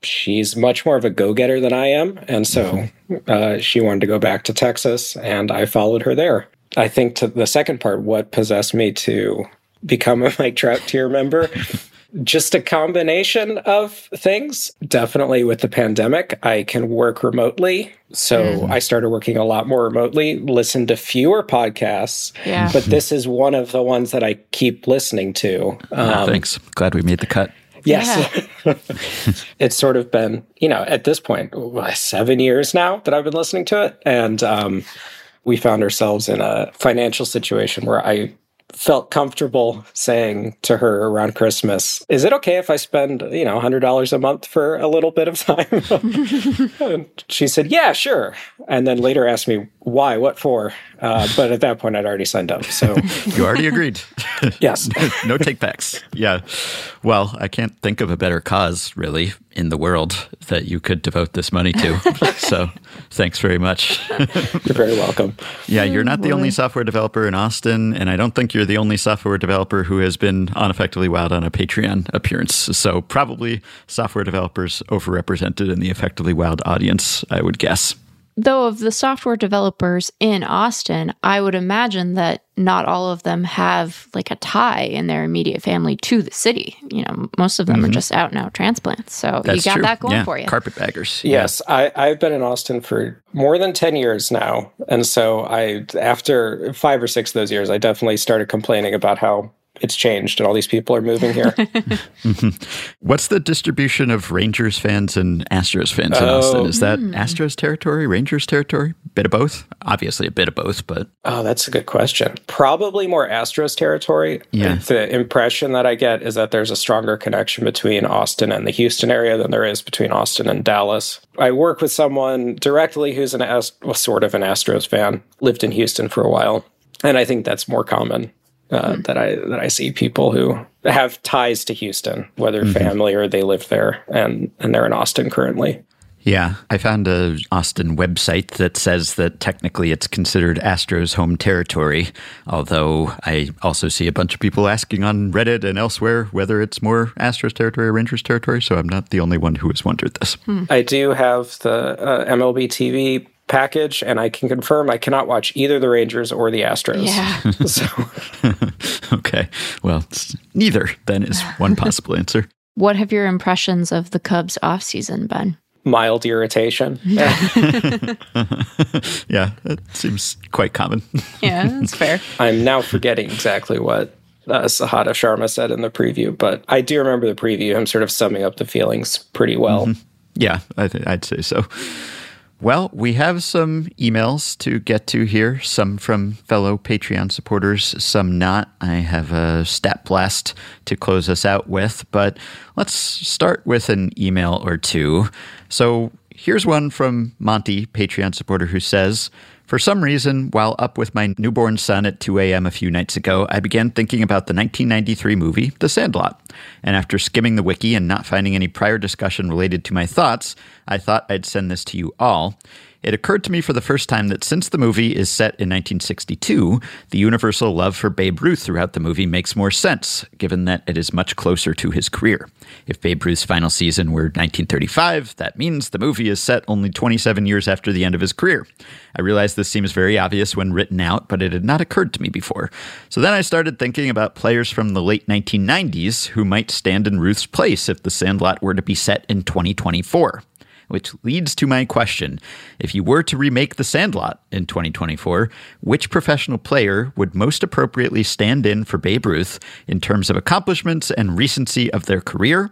She's much more of a go-getter than I am, and so uh, she wanted to go back to Texas, and I followed her there. I think to the second part, what possessed me to become a Mike Trout tier member just a combination of things. Definitely with the pandemic, I can work remotely. So I started working a lot more remotely, listen to fewer podcasts. Yeah. But this is one of the ones that I keep listening to. Um, Thanks. Glad we made the cut. Yes. it's sort of been, you know, at this seven years now that I've been listening to it. And um, we found ourselves in a financial situation where I felt comfortable saying to her around Christmas, is it okay if I spend, you know, $100 a month for a little bit of time? and she said, yeah, sure. And then later asked me, why, what for? Uh, but at that point, I'd already signed up. So, You already agreed. yes. no take backs. Yeah. Well, I can't think of a better cause, really, in the world that you could devote this money to. so thanks very much. You're very welcome. Yeah, you're not the only software developer in Austin, and I don't think you're the only software developer who has been on Effectively Wild on a Patreon appearance. So probably software developers overrepresented in the Effectively Wild audience, I would guess. Though of the software developers in Austin, I would imagine that not all of them have like a tie in their immediate family to the city. You know, most of them are mm-hmm. just out and out transplants. So That's you got true. that going yeah. for you. Carpetbaggers. Yes, I, I've been in Austin for more than 10 years now. And so I, after five or six of those years, I definitely started complaining about how it's changed and all these people are moving here. What's the distribution of Rangers fans and Astros fans in Oh. Austin? Is that hmm. Astros territory, Rangers territory? Bit of both? Obviously, a bit of both, but oh, that's a good question. Probably more Astros territory. Yeah. The impression that I get is that there's a stronger connection between Austin and the Houston area than there is between Austin and Dallas. I work with someone directly who's an Ast- well, sort of an Astros fan, lived in Houston for a while. And I think that's more common. Uh, that I that I see people who have ties to Houston, whether family or they live there, and and they're in Austin currently. Yeah, I found a Austin website that says that technically it's considered Astros home territory, although I also see a bunch of people asking on Reddit and elsewhere whether it's more Astros territory or Rangers territory, so I'm not the only one who has wondered this. I do have the uh, MLB TV package, and I can confirm I cannot watch either the Rangers or the Astros. Yeah. So okay, well, neither then is one possible answer. What have your impressions of the Cubs offseason been? mild irritation. yeah, that seems quite common. Yeah, that's fair. I'm now forgetting exactly what uh, Sahadev Sharma said in the preview, but I do remember the preview. I'm sort of summing up the feelings pretty well. Yeah, I th- I'd say so. Well, we have some emails to get to here, some from fellow Patreon supporters, some not. I have a stat blast to close us out with, but let's start with an email or two. So here's one from Monty, Patreon supporter, who says, for some reason, while up with my newborn son at 2 a.m. a few nights ago, I began thinking about the 1993 movie, The Sandlot. And after skimming the wiki and not finding any prior discussion related to my thoughts, I thought I'd send this to you all. It occurred to me for the first time that since the movie is set in 1962, the universal love for Babe Ruth throughout the movie makes more sense, given that it is much closer to his career. If Babe Ruth's final season were 1935, that means the movie is set only 27 years after the end of his career. I realize this seems very obvious when written out, but it had not occurred to me before. So then I started thinking about players from the late 1990s who might stand in Ruth's place if The Sandlot were to be set in 2024 which leads to my question. If you were to remake The Sandlot in 2024, which professional player would most appropriately stand in for Babe Ruth in terms of accomplishments and recency of their career?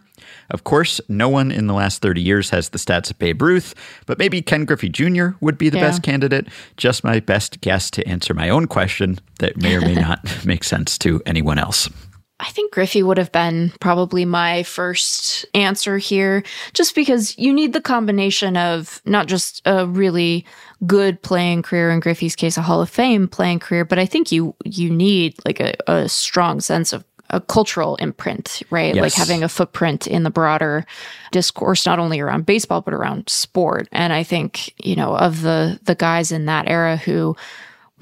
Of course, no one in the last 30 years has the stats of Babe Ruth, but maybe Ken Griffey Jr. would be the Yeah. best candidate. Just my best guess to answer my own question that may or may not make sense to anyone else. I think Griffey would have been probably my first answer here, just because you need the combination of not just a really good playing career, in Griffey's case, a Hall of Fame playing career, but I think you you need like a, a strong sense of a cultural imprint, right? Like having a footprint in the broader discourse, not only around baseball but around sport. And I think you know of the the guys in that era who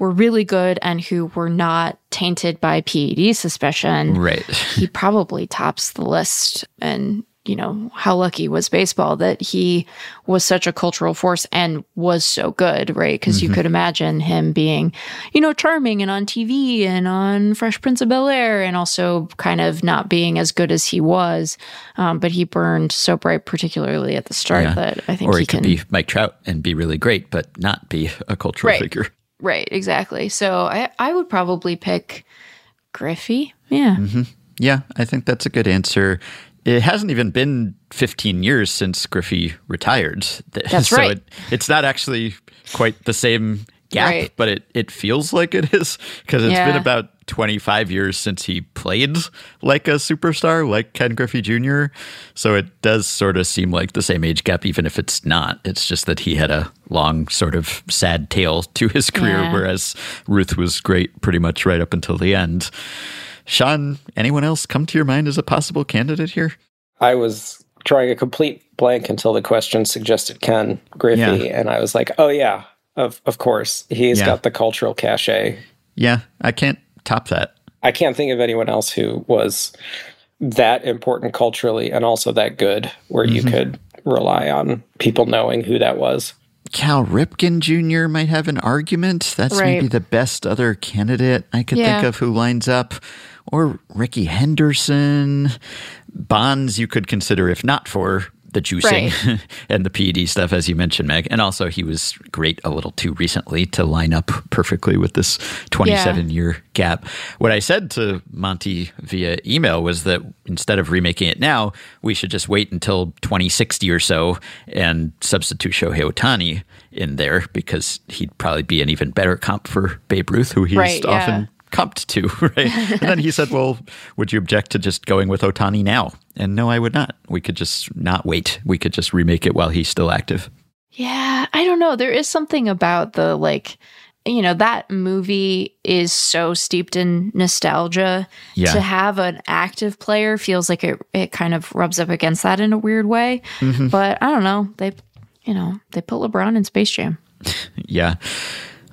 were really good and who were not tainted by PED suspicion Right. he probably tops the list. And, you know, how lucky was baseball that he was such a cultural force and was so good, right? Because you could imagine him being, you know, charming and on TV and on Fresh Prince of Bel Air and also kind of not being as good as he was. Um, but he burned so bright, particularly at the start, Yeah. that I think Or he he could can. be Mike Trout and be really great, but not be a cultural Right. figure. Right, exactly. So I, I would probably pick Griffey. Yeah. Mm-hmm. Yeah, I think that's a good answer. It hasn't even been 15 years since Griffey retired. That's so right. It, it's not actually quite the same gap, Right. but it, it feels like it is because it's been about 25 years since he played like a superstar, like Ken Griffey Jr. So it does sort of seem like the same age gap, even if it's not. It's just that he had a long, sort of sad tail to his career, Yeah. whereas Ruth was great pretty much right up until the end. Sean, anyone else come to your mind as a possible candidate here? I was drawing a complete blank until the question suggested Ken Griffey, Yeah. and I was like, oh yeah, of of course, he's Yeah. got the cultural cachet. Yeah, I can't top that. I can't think of anyone else who was that important culturally and also that good, where you mm-hmm. could rely on people knowing who that was. Cal Ripken Jr. might have an argument. That's Right. maybe the best other candidate I could think of who lines up. Or Rickey Henderson. Bonds you could consider if not for the juicing and the PED stuff, as you mentioned, Meg. And also, he was great a little too recently to line up perfectly with this 27 year gap. What I said to Monty via email was that instead of remaking it now, we should just wait until 2060 or so and substitute Shohei Ohtani in there because he'd probably be an even better comp for Babe Ruth, who he's Right, yeah. Comped to, right? and then he said, Well, would you object to just going with Ohtani now? And no, I would not. We could just not wait. We could just remake it while he's still active. Yeah, I don't know. There is something about the like, you know, that movie is so steeped in nostalgia. Yeah. To have an active player feels like it it kind of rubs up against that in a weird way. Mm-hmm. But I don't know. They you know, they put LeBron in Space Jam. Yeah.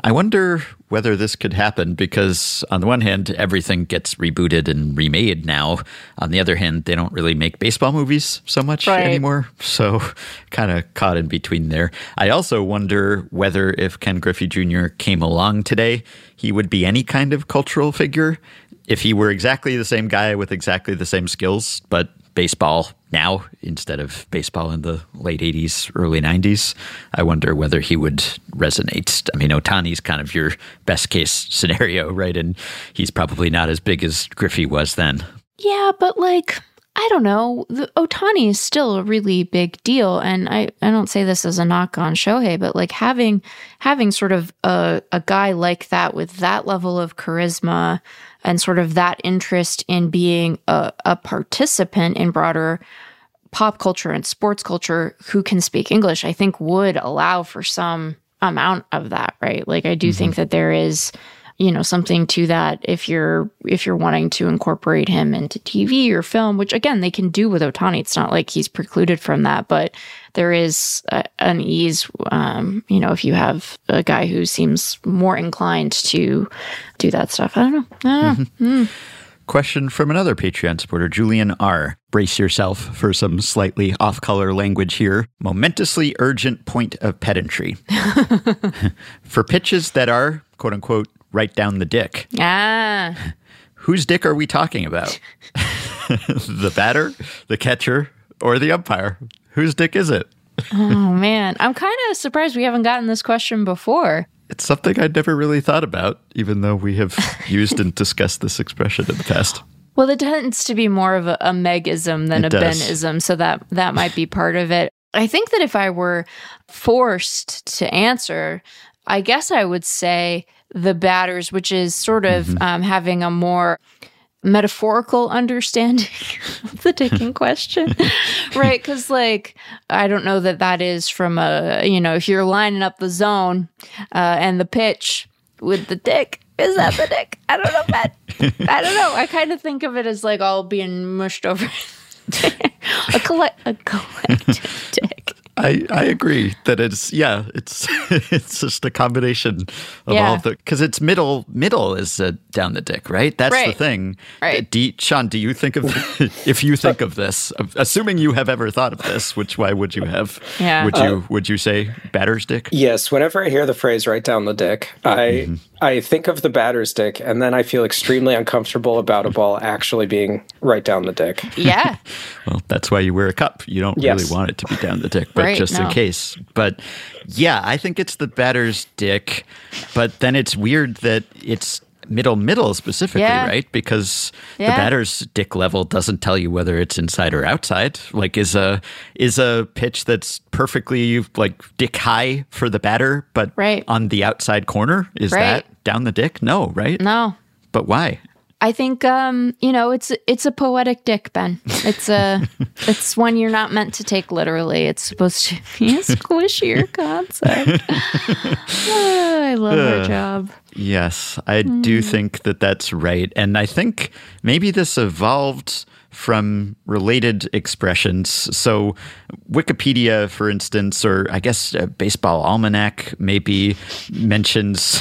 I wonder whether this could happen because, on the one hand, everything gets rebooted and remade now. On the other hand, they don't really make baseball movies so much Right. anymore. So, kind of caught in between there. I also wonder whether if Ken Griffey Jr. came along today, he would be any kind of cultural figure. If he were exactly the same guy with exactly the same skills, but baseball now instead of baseball in the late 80s, early 90s. I wonder whether he would resonate. I mean, Ohtani's kind of your best case scenario, right? And he's probably not as big as Griffey was then. Yeah, but like I don't know. Ohtani is still a really big deal, and I, I don't say this as a knock on Shohei, but like having having sort of a a guy like that with that level of charisma and sort of that interest in being a, a participant in broader pop culture and sports culture who can speak English, I think would allow for some amount of that, right? Like I do think mm-hmm. that there is, you know, something to that if you're if you're wanting to incorporate him into TV or film, which again they can do with Ohtani. It's not like he's precluded from that, but there is a, an ease, um, you know, if you have a guy who seems more inclined to do that stuff. I don't know. I don't know. Question from another Patreon supporter, Julian R. Brace yourself for some slightly off color language here. Momentously urgent point of pedantry. for pitches that are, quote unquote, right down the dick. Ah, Whose dick are we talking about? the batter, the catcher, or the umpire? Whose dick is it? oh man, I'm kind of surprised we haven't gotten this question before. It's something I'd never really thought about, even though we have used and discussed this expression in the past. Well, it tends to be more of a, a megism than It a does. benism, so that that might be part of it. I think that if I were forced to answer, I guess I would say the batters, which is sort of Mm-hmm. um, having a more metaphorical understanding of the dick in question. Right because like i don't know that that is from a you know if you're lining up the zone uh, and the pitch with the dick is that the dick? I don't know man i don't know. I kind of think of it as like all being mushed over. A collect a collective dick I, I agree that it's yeah it's it's just a combination of Yeah. all of the because it's middle middle is uh, down the dick right that's the thing Right. Do Sean do you think of if you think of this assuming you have ever thought of this which why would you have Yeah. would you would you say batter's dick Yes, whenever I hear the phrase "right down the dick," I I think of the batter's dick, and then I feel extremely uncomfortable about a ball actually being right down the dick. yeah Well, that's why you wear a cup. You don't Yes. really want it to be down the dick, but Right, just in case. But yeah, I think it's the batter's dick. But then it's weird that it's middle middle specifically, Yeah. right? Because the batter's dick level doesn't tell you whether it's inside or outside. Like is a is a pitch that's perfectly like dick high for the batter, but Right. on the outside corner, is Right. that down the dick? No, right? no But why? I think um, you know it's it's a poetic dick, Ben. It's a it's one you're not meant to take literally. It's supposed to be a squishier concept. Ah, I love our job. Yes, I do think that that's right. And I think maybe this evolved from related expressions. So, Wikipedia, for instance, or I guess uh, Baseball Almanac maybe mentions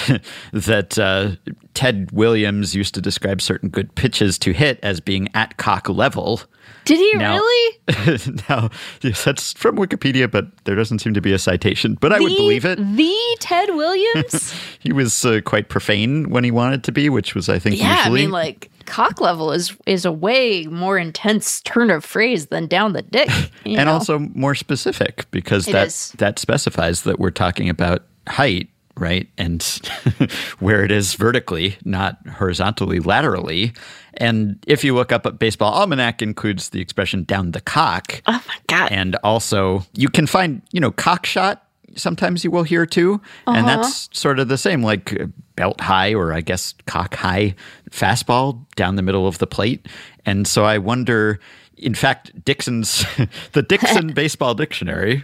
that uh, Ted Williams used to describe certain good pitches to hit as being at cock level. Did he Now- really? now, yes, that's from Wikipedia, but there doesn't seem to be a citation. But I would believe it. The Ted Williams? He was uh, quite profane when he wanted to be, which was, I think, yeah, usually. I mean, like cock level is is a way more intense turn of phrase than down the dick. and know? also more specific because It that is. that specifies that we're talking about height, right? And where it is vertically, not horizontally, laterally. And if you look up at Baseball Almanac, includes the expression "down the cock," oh my god, and also you can find you know cock shot. Sometimes you will hear too, Uh-huh. and that's sort of the same, like uh, belt high or I guess cock high fastball down the middle of the plate. And so I wonder, in fact, Dickson's the Dickson Baseball Dictionary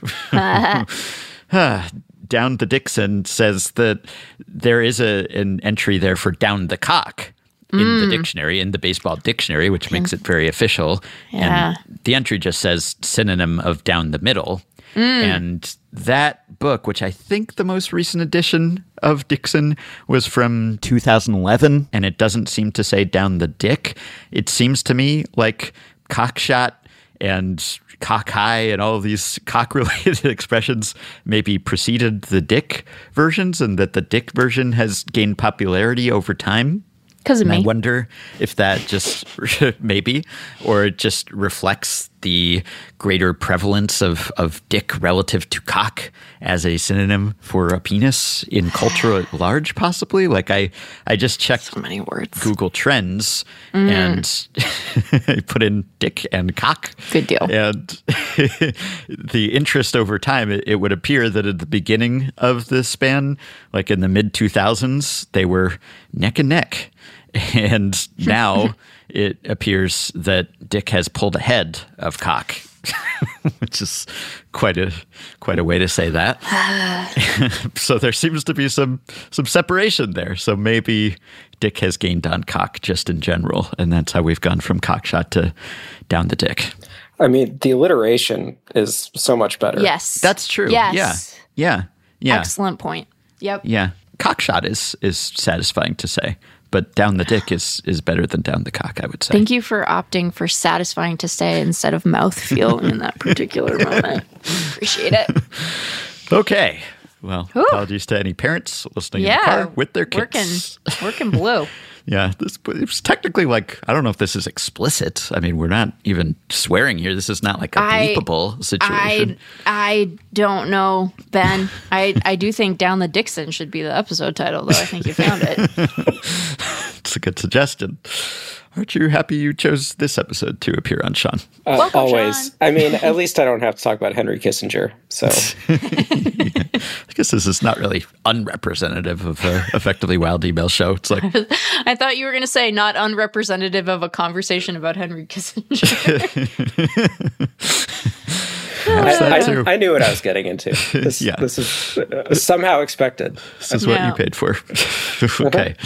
down the Dickson says that there is a an entry there for down the cock in Mm. the dictionary in the baseball dictionary, which makes it very official. Yeah. And the entry just says synonym of down the middle. And that book, which I think the most recent edition of Dickson was from 2011, and it doesn't seem to say down the dick. It seems to me like cockshot and cock high and all of these cock related expressions maybe preceded the dick versions and that the dick version has gained popularity over time. Because of And I wonder if that just maybe, or it just reflects the greater prevalence of, of dick relative to cock as a synonym for a penis in culture at large, possibly. Like I, I just checked So many words. Google Trends mm. and I put in dick and cock. Good deal. And the interest over time, it, it would appear that at the beginning of this span, like in the mid 2000s, they were neck and neck. And now it appears that dick has pulled ahead of cock. Which is quite a quite a way to say that. so there seems to be some some separation there. So maybe Dick has gained on cock just in general, and that's how we've gone from cockshot to down the dick. I mean, the alliteration is so much better. Yes. That's true. Yes. Yeah. Yeah. Yeah. Excellent point. Yep. Yeah. Cockshot is is satisfying to say, but down the dick is is better than down the cock. I would say. Thank you for opting for satisfying to say instead of mouth feel in that particular moment. Appreciate it. okay. Well, apologies to any parents listening in the Yeah. car with their Working, kids. working blue. Yeah, this it was technically like I don't know if this is explicit. I mean, we're not even swearing here. This is not like a I- bleepable I situation. I don't know, Ben. I I do think Down the Dickson should be the episode title, though. I think you found it. it's a good suggestion. Aren't you happy you chose this episode to appear on, Sean? Uh, Welcome, always. Sean. I mean, at least I don't have to talk about Henry Kissinger. So I guess this is not really unrepresentative of a effectively wild email show. It's like I thought you were going to say not unrepresentative of a conversation about Henry Kissinger. I. I, I knew what I was getting into. This, Yeah. this is uh, somehow expected. This is what Yeah. you paid for. okay.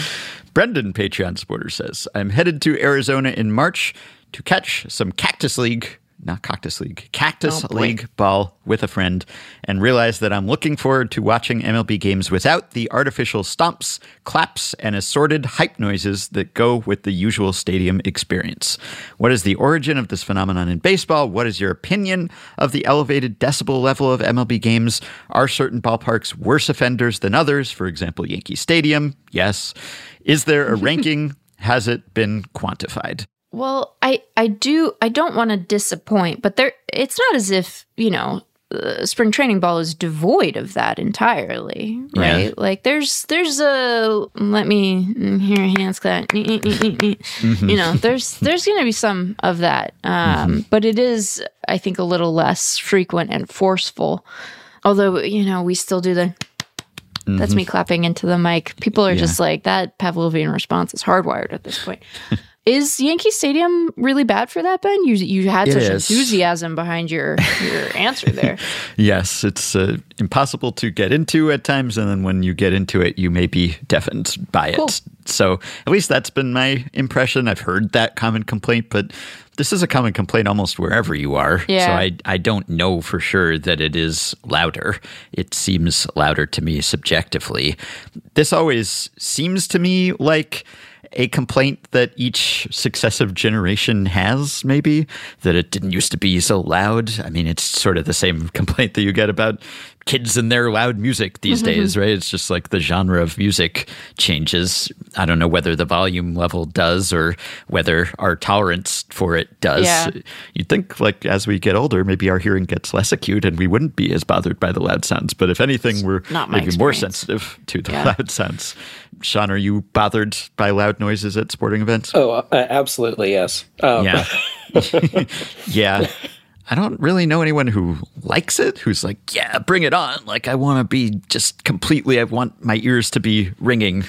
Brendan, Patreon supporter, says I'm headed to Arizona in March to catch some Cactus League, not Cactus League, Cactus Oh. League ball with a friend and realize that I'm looking forward to watching MLB games without the artificial stomps, claps, and assorted hype noises that go with the usual stadium experience. What is the origin of this phenomenon in baseball? What is your opinion of the elevated decibel level of MLB games? Are certain ballparks worse offenders than others? For example, Yankee Stadium? Yes. Is there a ranking? Has it been quantified? Well, I I do I don't want to disappoint, but there it's not as if, you know, uh, spring training ball is devoid of that entirely, Yeah. right? Like there's there's a let me mm, hear hands clap. You know, there's there's going to be some of that. Um but it is I think a little less frequent and forceful. Although, you know, we still do the that's me clapping into the mic. People are just like that Pavlovian response is hardwired at this point. is Yankee Stadium really bad for that, Ben? You you had It such is. enthusiasm behind your your answer there. Yes, it's uh, impossible to get into at times, and then when you get into it, you may be deafened by it. Cool. So at least that's been my impression. I've heard that common complaint, but this is a common complaint almost wherever you are. So I I don't know for sure that it is louder. It seems louder to me subjectively. This always seems to me like a complaint that each successive generation has, maybe, that it didn't used to be so loud. I mean, it's sort of the same complaint that you get about kids and their loud music these days, right? It's just like the genre of music changes. I don't know whether the volume level does or whether our tolerance for it does. Yeah. You'd think, like, as we get older, maybe our hearing gets less acute and we wouldn't be as bothered by the loud sounds. But if anything, we're not my maybe more sensitive to the Yeah. loud sounds. Sean, are you bothered by loud noises at sporting events? Oh, uh, absolutely, yes. Um, Yeah. yeah. I don't really know anyone who likes it, who's like, yeah, bring it on. Like, I want to be just completely, I want my ears to be ringing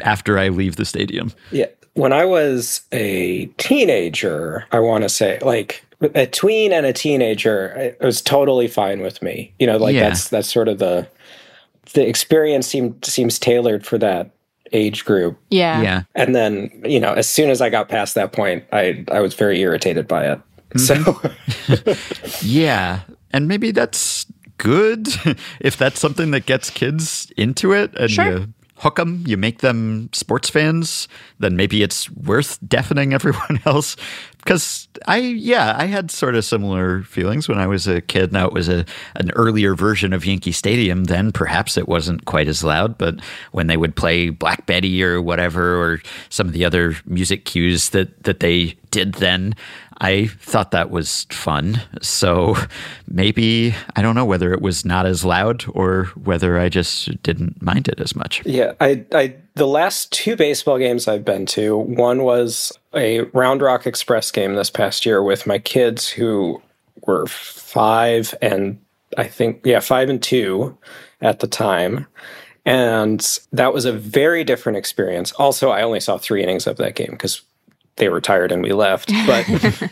after I leave the stadium. Yeah. When I was a teenager, I want to say, like a tween and a teenager, it was totally fine with me. You know, like Yeah. that's that's sort of the the experience seemed seems tailored for that age group. Yeah. Yeah. And then, you know, as soon as I got past that point, I I was very irritated by it. Mm-hmm. So Yeah. And maybe that's good if that's something that gets kids into it and Sure. you hook them, you make them sports fans, then maybe it's worth deafening everyone else. Because I, yeah, I had sort of similar feelings when I was a kid. Now it was a an earlier version of Yankee Stadium. Then perhaps it wasn't quite as loud, but when they would play Black Betty or whatever, or some of the other music cues that that they did then, I thought that was fun. So maybe I don't know whether it was not as loud or whether I just didn't mind it as much. Yeah, I, I, the last two baseball games I've been to, one was a Round Rock Express game this past year with my kids who were five and I think, yeah, five and two at the time. And that was a very different experience. Also, I only saw three innings of that game because they were tired and we left. But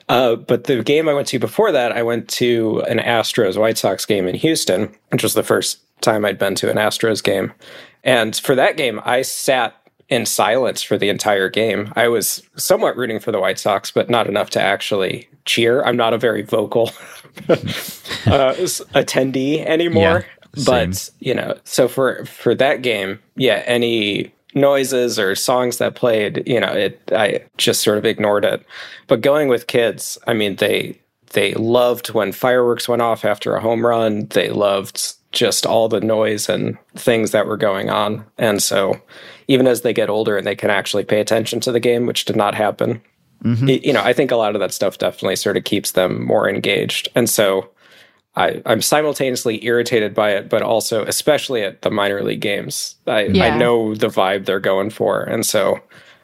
uh, but the game I went to before that, I went to an Astros White Sox game in Houston, which was the first time I'd been to an Astros game. And for that game, I sat in silence for the entire game. I was somewhat rooting for the White Sox, but not enough to actually cheer. I'm not a very vocal uh, attendee anymore. Yeah, but you know, so for for that game, yeah, any noises or songs that played, you know, it I just sort of ignored it. But going with kids, I mean, they they loved when fireworks went off after a home run. They loved just all the noise and things that were going on. And so even as they get older and they can actually pay attention to the game, which did not happen, mm-hmm. y- you know, I think a lot of that stuff definitely sort of keeps them more engaged. And so I, I'm simultaneously irritated by it, but also, especially at the minor league games, I, Yeah. I know the vibe they're going for. And so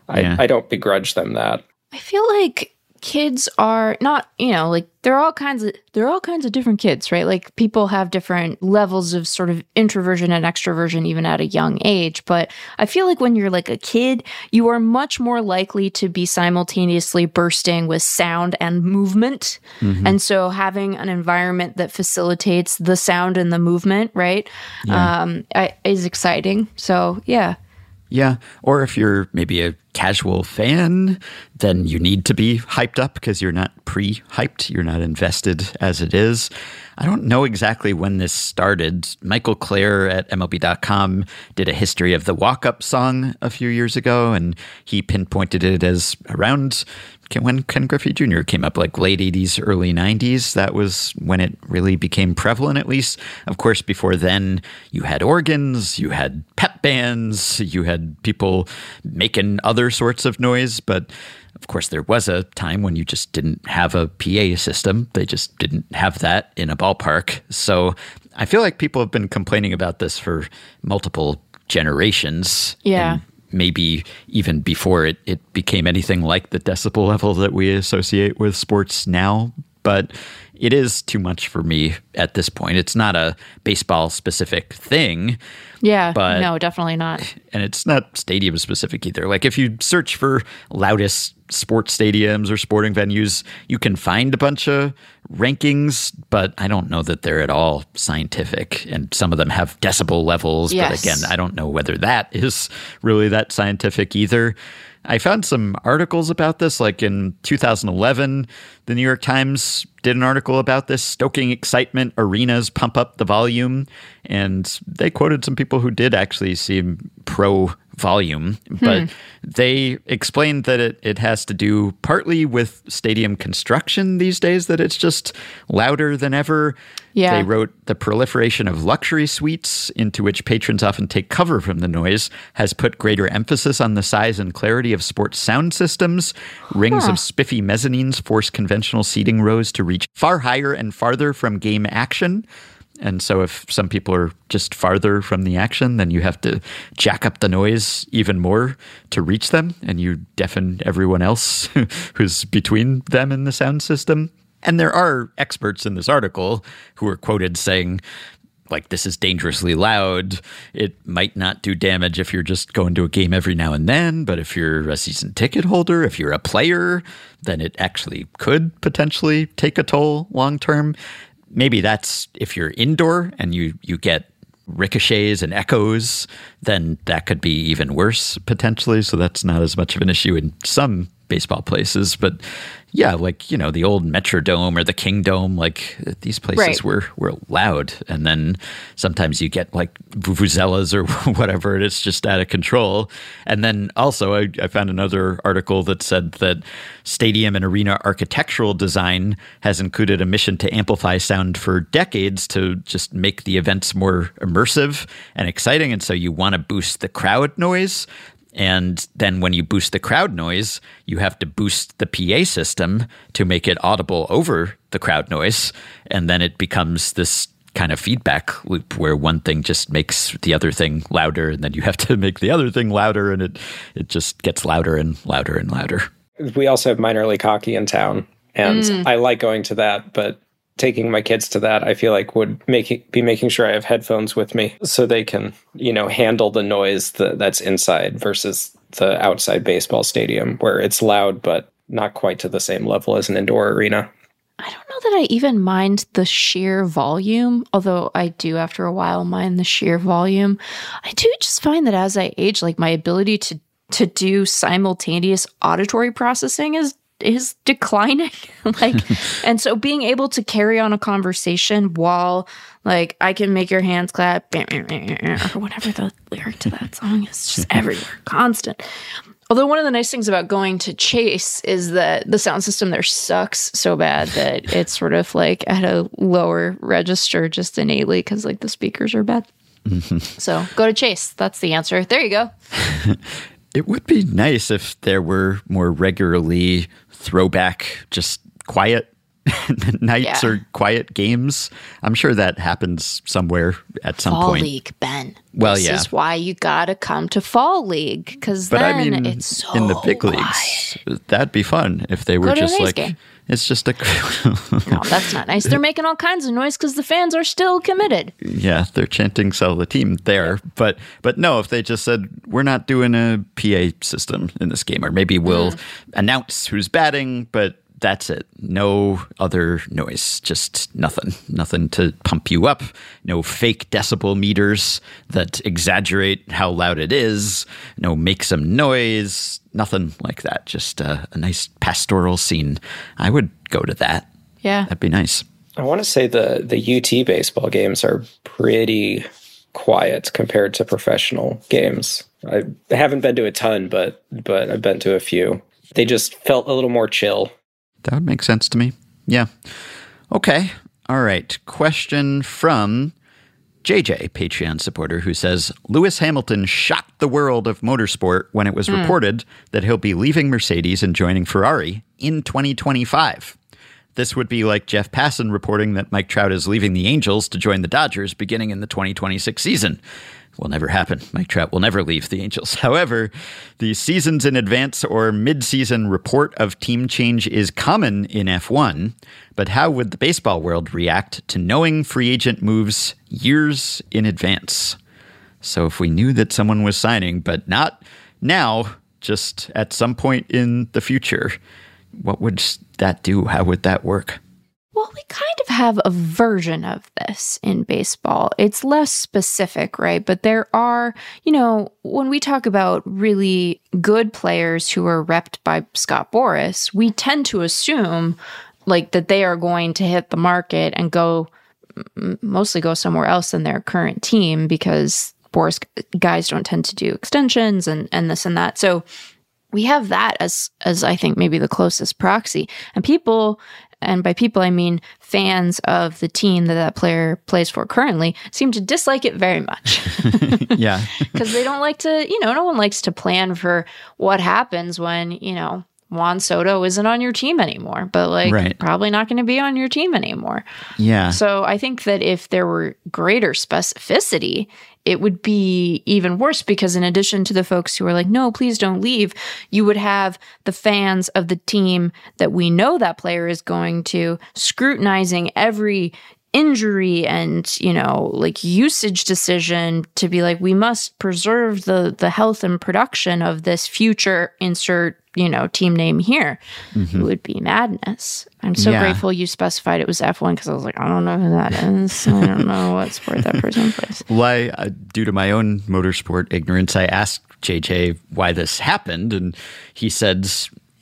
I, Yeah. I don't begrudge them that. I feel like kids are not, you know, like they're all kinds of they're all kinds of different kids, right? Like people have different levels of sort of introversion and extroversion even at a young age, but I feel like when you're like a kid, you are much more likely to be simultaneously bursting with sound and movement. And so having an environment that facilitates the sound and the movement, right? Um is exciting. So, yeah. Yeah. Or if you're maybe a casual fan, then you need to be hyped up because you're not pre hyped. You're not invested as it is. I don't know exactly when this started. Michael Clair at MLB.com did a history of the walk up song a few years ago, and he pinpointed it as around when Ken Griffey Jr. came up, like late 80s, early 90s. That was when it really became prevalent, at least. Of course, before then, you had organs, you had pep bands, you had people making other sorts of noise. But of course, there was a time when you just didn't have a PA system. They just didn't have that in a ballpark. So I feel like people have been complaining about this for multiple generations. Yeah. And maybe even before it, it became anything like the decibel level that we associate with sports now. But it is too much for me at this point. It's not a baseball specific thing, Yeah. But- no, definitely not. and it's not stadium specific either. Like if you search for loudest sports stadiums or sporting venues, you can find a bunch of rankings, but I don't know that they're at all scientific. And some of them have decibel levels, Yes. but again, I don't know whether that is really that scientific either. I found some articles about this, like in 2011, the New York Times did an article about this stoking excitement, arenas pump up the volume. And they quoted some people who did actually seem pro volume, hmm. but they explained that it, it has to do partly with stadium construction these days, that it's just louder than ever. Yeah. They wrote the proliferation of luxury suites into which patrons often take cover from the noise has put greater emphasis on the size and clarity of sports sound systems. Rings of spiffy mezzanines force conventional seating rows to reach far higher and farther from game action. And so, if some people are just farther from the action, then you have to jack up the noise even more to reach them, and you deafen everyone else who's between them and the sound system. And there are experts in this article who are quoted saying, like, this is dangerously loud. It might not do damage if you're just going to a game every now and then, but if you're a season ticket holder, if you're a player, then it actually could potentially take a toll long term. Maybe that's if you're indoor and you, you get ricochets and echoes, then that could be even worse potentially. So that's not as much of an issue in some baseball places, but yeah, like you know the old Metrodome or the Kingdome, like these places Right. were were loud, and then sometimes you get like vuvuzelas or whatever, and it's just out of control. And then also, I, I found another article that said that stadium and arena architectural design has included a mission to amplify sound for decades to just make the events more immersive and exciting, and so you want to boost the crowd noise. And then when you boost the crowd noise, you have to boost the PA system to make it audible over the crowd noise. And then it becomes this kind of feedback loop where one thing just makes the other thing louder and then you have to make the other thing louder and it it just gets louder and louder and louder. We also have minor league hockey in town, and mm. I like going to that, but taking my kids to that, I feel like would make it, be making sure I have headphones with me so they can, you know, handle the noise that, that's inside versus the outside baseball stadium where it's loud but not quite to the same level as an indoor arena. I don't know that I even mind the sheer volume, although I do after a while mind the sheer volume. I do just find that as I age, like my ability to to do simultaneous auditory processing is is declining. like and so being able to carry on a conversation while like I can make your hands clap or whatever the lyric to that song is just everywhere, constant. Although one of the nice things about going to Chase is that the sound system there sucks so bad that it's sort of like at a lower register just innately because like the speakers are bad. Mm-hmm. So go to Chase. That's the answer. There you go. It would be nice if there were more regularly throwback, just quiet nights Yeah. or quiet games. I'm sure that happens somewhere at some point. Fall point. League, Ben. Well, this yeah. is why you gotta come to Fall League because then I mean, it's so in the big quiet. leagues, that'd be fun if they were just like game. it's just a No, that's not nice. They're making all kinds of noise because the fans are still committed. yeah, they're chanting "sell the team" there. But but no, if they just said we're not doing a PA system in this game, or maybe we'll Mm. announce who's batting, but that's it. No other noise, just nothing, nothing to pump you up. No fake decibel meters that exaggerate how loud it is. No make some noise. Nothing like that. Just a, a nice pastoral scene. I would go to that. Yeah. That'd be nice. I want to say the the UT baseball games are pretty quiet compared to professional games. I haven't been to a ton, but but I've been to a few. They just felt a little more chill. That would make sense to me. Yeah. Okay. All right. Question from JJ, Patreon supporter, who says Lewis Hamilton shocked the world of motorsport when it was hmm. reported that he'll be leaving Mercedes and joining Ferrari in 2025. This would be like Jeff Passan reporting that Mike Trout is leaving the Angels to join the Dodgers beginning in the 2026 season. Will never happen. Mike Trout will never leave the Angels. However, the seasons in advance or mid-season report of team change is common in F1. But how would the baseball world react to knowing free agent moves years in advance? So if we knew that someone was signing, but not now, just at some point in the future, what would that do? How would that work? Well, we kind of have a version of this in baseball. It's less specific, right? But there are, you know, when we talk about really good players who are repped by Scott Boras, we tend to assume like that they are going to hit the market and go mostly go somewhere else than their current team because Boris guys don't tend to do extensions and and this and that. So we have that as as I think maybe the closest proxy. And people, and by people I mean fans of the team that that player plays for currently, seem to dislike it very much yeah. because they don't like to. You know, no one likes to plan for what happens when you know. Juan Soto isn't on your team anymore, but like Right. probably not going to be on your team anymore. Yeah. So I think that if there were greater specificity, it would be even worse because in addition to the folks who are like, no, please don't leave, you would have the fans of the team that we know that player is going to scrutinizing every injury and you know like usage decision to be like we must preserve the the health and production of this future insert you know team name here. It would be madness. I'm so Yeah. grateful you specified it was f1 because i was like i don't know who that is. I don't know what sport that person plays. Well, I, uh, due to my own motorsport ignorance, I asked JJ why this happened, and he said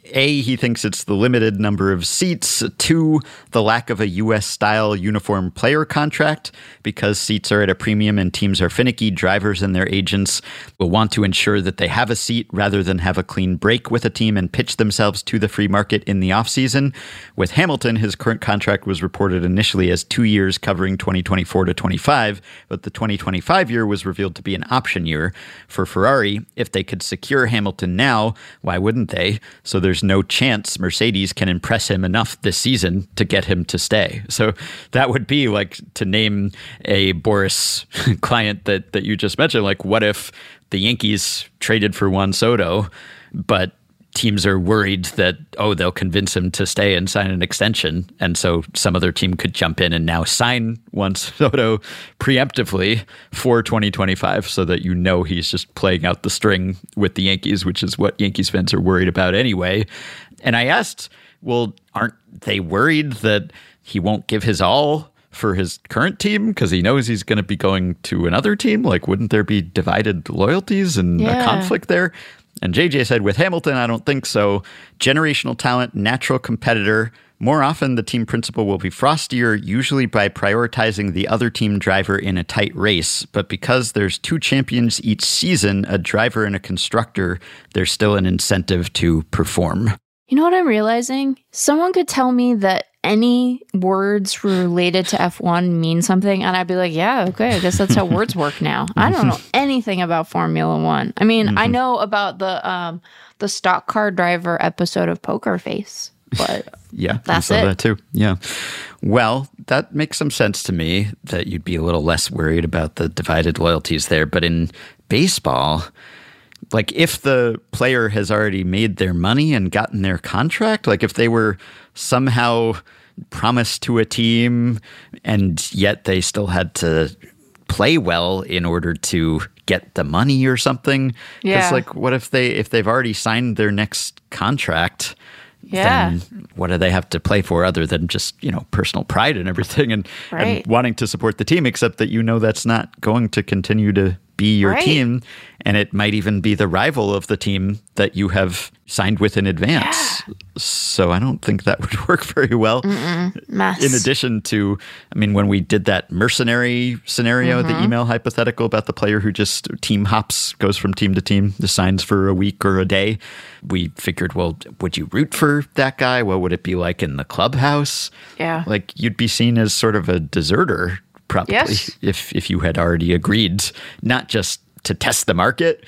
A, he thinks it's the limited number of seats. Two, the lack of a U.S. style uniform player contract because seats are at a premium and teams are finicky. Drivers and their agents will want to ensure that they have a seat rather than have a clean break with a team and pitch themselves to the free market in the offseason. With Hamilton, his current contract was reported initially as two years covering 2024 to 25, but the 2025 year was revealed to be an option year. For Ferrari, if they could secure Hamilton now, why wouldn't they? So there's no chance Mercedes can impress him enough this season to get him to stay. So that would be like to name a Boras client that that you just mentioned. Like, what if the Yankees traded for Juan Soto, but teams are worried that oh they'll convince him to stay and sign an extension. And so some other team could jump in and now sign Juan Soto preemptively for 2025 so that you know he's just playing out the string with the Yankees which is what Yankees fans are worried about anyway. And I asked well aren't they worried that he won't give his all for his current team? Because he knows he's going to be going to another team. Like wouldn't there be divided loyalties and Yeah. a conflict there and JJ said, with Hamilton, I don't think so. Generational talent, natural competitor. More often, the team principal will be frostier, usually by prioritizing the other team driver in a tight race. But because there's two champions each season, a driver and a constructor, there's still an incentive to perform. You know what I'm realizing? Someone could tell me that any words related to F1 mean something, and I'd be like, yeah, okay, I guess that's how words work now. I don't know anything about Formula One. I mean, I know about the um, the stock car driver episode of Poker Face, but Yeah, That's I saw it. that too. Yeah. Well, that makes some sense to me that you'd be a little less worried about the divided loyalties there. But in baseball, like if the player has already made their money and gotten their contract, like if they were somehow promised to a team and yet they still had to play well in order to get the money or something. Yeah. Cuz like what if they if they've already signed their next contract? Yeah. then what do they have to play for other than just you know personal pride and everything and, Right. and wanting to support the team except that you know that's not going to continue to be your Right. team and it might even be the rival of the team that you have signed with in advance. So i don't think that would work very well. In addition to i mean when we did that mercenary scenario the mm-hmm. email hypothetical about the player who just team hops goes from team to team signs for a week or a day we figured well would you root for that guy? What would it be like in the clubhouse? Yeah. like you'd be seen as sort of a deserter probably Yes. if if you had already agreed not just to test the market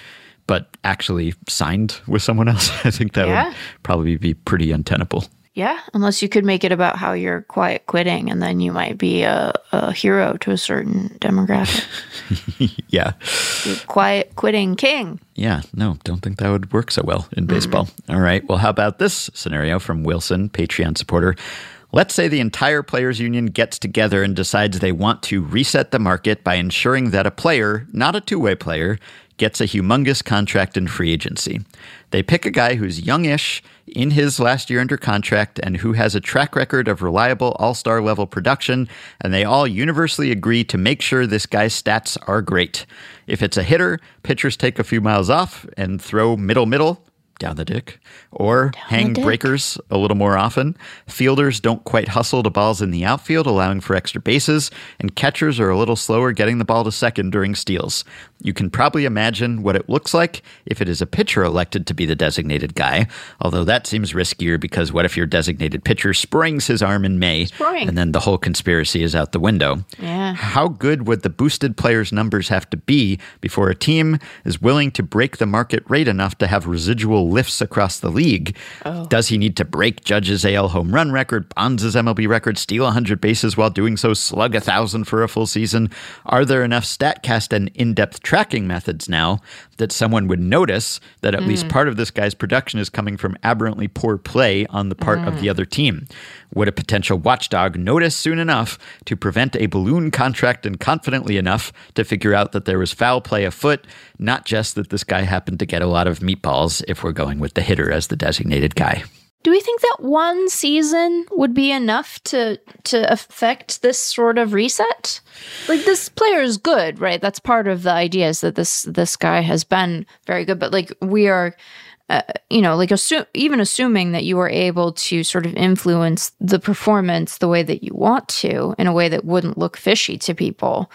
but actually signed with someone else i think that Yeah. would probably be pretty untenable yeah, unless you could make it about how you're quiet quitting, and then you might be a, a hero to a certain demographic. yeah You're quiet quitting king. Yeah, no, don't think that would work so well in baseball. Mm-hmm. All right. Well, how about this scenario from Wilson, Patreon supporter? Let's say the entire players union gets together and decides they want to reset the market by ensuring that a player, not a two-way player, gets a humongous contract in free agency. They pick a guy who's youngish, in his last year under contract, and who has a track record of reliable all star level production, and they all universally agree to make sure this guy's stats are great. If it's a hitter, pitchers take a few miles off and throw middle middle down the dick or hang dick. breakers a little more often. Fielders don't quite hustle to balls in the outfield, allowing for extra bases, and catchers are a little slower getting the ball to second during steals. You can probably imagine what it looks like if it is a pitcher elected to be the designated guy, although that seems riskier because what if your designated pitcher springs his arm in May Spring. and then the whole conspiracy is out the window? Yeah. How good would the boosted players' numbers have to be before a team is willing to break the market rate enough to have residual lifts across the league? Oh. Does he need to break Judge's AL home run record, Bonds' MLB record, steal 100 bases while doing so, slug a 1,000 for a full season? Are there enough StatCast and in depth tracking methods now that someone would notice that at least mm. part of this guy's production is coming from aberrantly poor play on the part of the mm. other team? Would a potential watchdog notice soon enough to prevent a balloon contract and confidently enough to figure out that there was foul play afoot, not just that this guy happened to get a lot of meatballs if we're going with the hitter as the designated guy? Do we think that one season would be enough to to affect this sort of reset? Like this player is good, right? That's part of the idea is that this this guy has been very good, but like we are uh, you know, like assume, even assuming that you are able to sort of influence the performance the way that you want to in a way that wouldn't look fishy to people,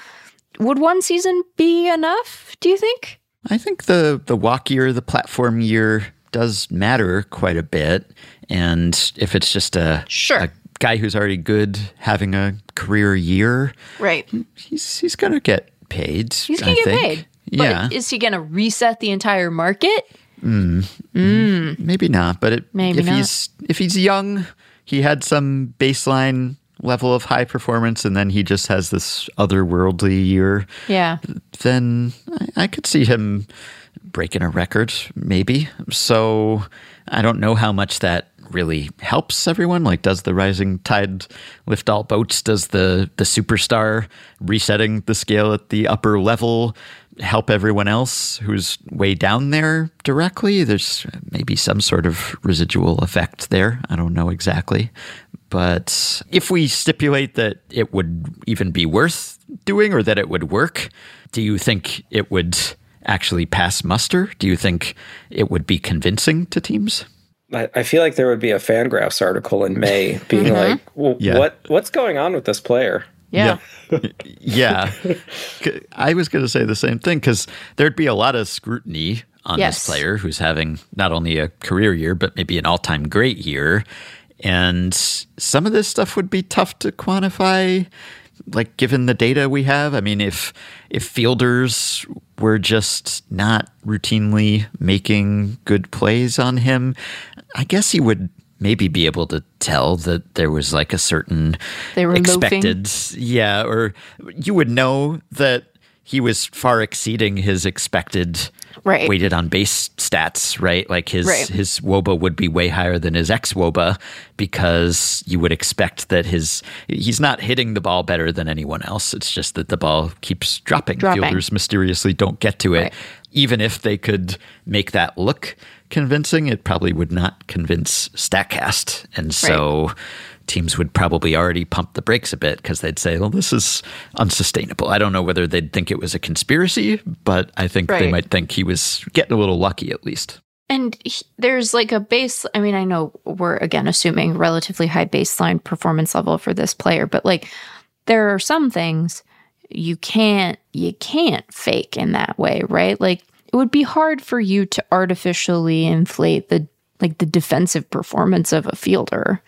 would one season be enough? Do you think? I think the the walk year, the platform year does matter quite a bit, and if it's just a Sure. a guy who's already good having a career year, Right. he's he's gonna get paid. He's gonna I get think. paid. Yeah, But is he gonna reset the entire market? Mm. Mm. maybe not. But it, Maybe if not. he's if he's young, he had some baseline level of high performance, and then he just has this otherworldly year. Yeah. then I, I could see him breaking a record, maybe. So I don't know how much that really helps everyone. Like, does the rising tide lift all boats? Does the the superstar resetting the scale at the upper level help everyone else who's way down there directly? There's maybe some sort of residual effect there. I don't know exactly. But if we stipulate that it would even be worth doing or that it would work, do you think it would actually pass muster? Do you think it would be convincing to teams? I, I feel like there would be a Fangraphs article in May being mm-hmm. like, well, Yeah. "What what's going on with this player?" Yeah. Yeah. I was going to say the same thing because there'd be a lot of scrutiny on Yes. this player who's having not only a career year, but maybe an all time great year. And some of this stuff would be tough to quantify, like given the data we have. I mean, if if fielders were just not routinely making good plays on him, I guess he would maybe be able to tell that there was like a certain They were loafing. expected yeah, or you would know that he was far exceeding his expected Right. weighted on base stats, right? Like his Right. his wOBA would be way higher than his xwOBA because you would expect that his he's not hitting the ball better than anyone else. It's just that the ball keeps dropping. Dropping. Fielders mysteriously don't get to it. Right. Even if they could make that look convincing, it probably would not convince Statcast. And so teams would probably already pump the brakes a bit because they'd say, well, this is unsustainable. I don't know whether they'd think it was a conspiracy, but I think they might think he was getting a little lucky at least. And he- there's like a base. I mean, I know we're again assuming relatively high baseline performance level for this player, but like there are some things you can't you can't fake in that way, right? Like it would be hard for you to artificially inflate the like the defensive performance of a fielder.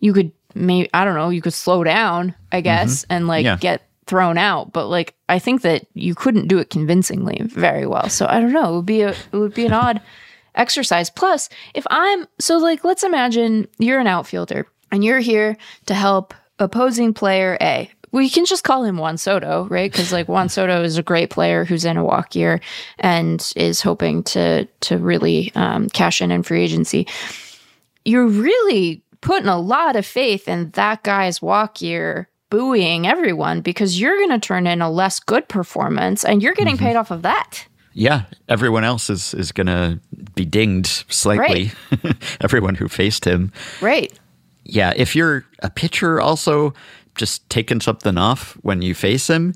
You could maybe I don't know, you could slow down, I guess, and like Yeah. get thrown out, but like I think that you couldn't do it convincingly very well. So I don't know, it would be a it would be an odd exercise. Plus, if I'm so like let's imagine you're an outfielder and you're here to help opposing player A. We can just call him Juan Soto, right? Because like Juan Soto is a great player who's in a walk year and is hoping to to really um, cash in in free agency. You're really putting a lot of faith in that guy's walk year buoying everyone because you're going to turn in a less good performance and you're getting paid off of that. Yeah, everyone else is is going to be dinged slightly. everyone who faced him. Right. Yeah, if you're a pitcher also just taking something off when you face him,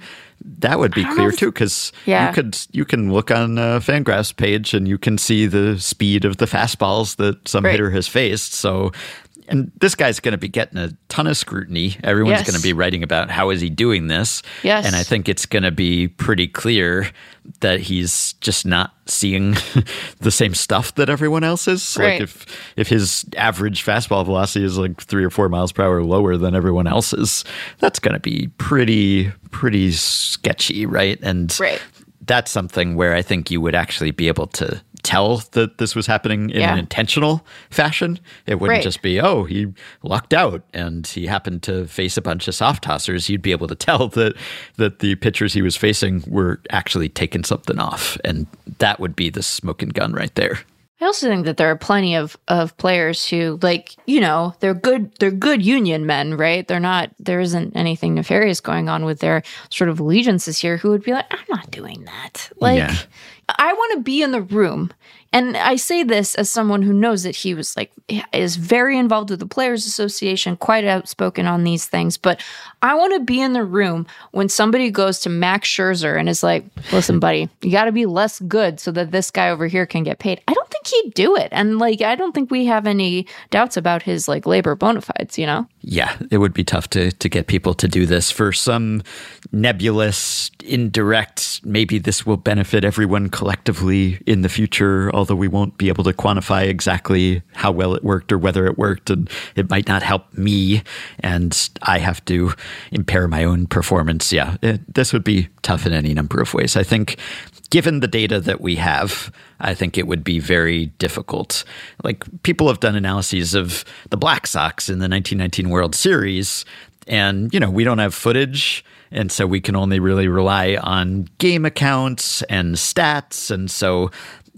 that would be clear too because Yeah. you could you can look on uh, Fangraphs page and you can see the speed of the fastballs that some Right. hitter has faced. So and this guy's going to be getting a ton of scrutiny. Everyone's Yes. going to be writing about how is he doing this. Yes. And I think it's going to be pretty clear that he's just not seeing the same stuff that everyone else is. Right. Like if if his average fastball velocity is like three or four miles per hour lower than everyone else's, that's going to be pretty pretty sketchy, right? And Right. that's something where I think you would actually be able to tell that this was happening in Yeah. an intentional fashion. It wouldn't Right. just be, oh, he lucked out and he happened to face a bunch of soft tossers. You'd be able to tell that that the pitchers he was facing were actually taking something off. And that would be the smoking gun right there. I also think that there are plenty of of players who like, you know, they're good they're good union men, right? They're not there isn't anything nefarious going on with their sort of allegiances here who would be like, I'm not doing that. Like Yeah. I want to be in the room. And I say this as someone who knows that he was like is very involved with the players association, quite outspoken on these things, but I want to be in the room when somebody goes to Max Scherzer and is like, "Listen, buddy, you got to be less good so that this guy over here can get paid." I don't think he'd do it. And like, I don't think we have any doubts about his like labor bona fides, you know? Yeah, it would be tough to, to get people to do this for some nebulous, indirect, maybe this will benefit everyone collectively in the future, although we won't be able to quantify exactly how well it worked or whether it worked. And it might not help me. And I have to impair my own performance. Yeah, it, this would be tough in any number of ways. I think given the data that we have, I think it would be very difficult. Like people have done analyses of the Black Sox in the 1919 World Series, and you know we don't have footage, and so we can only really rely on game accounts and stats, and so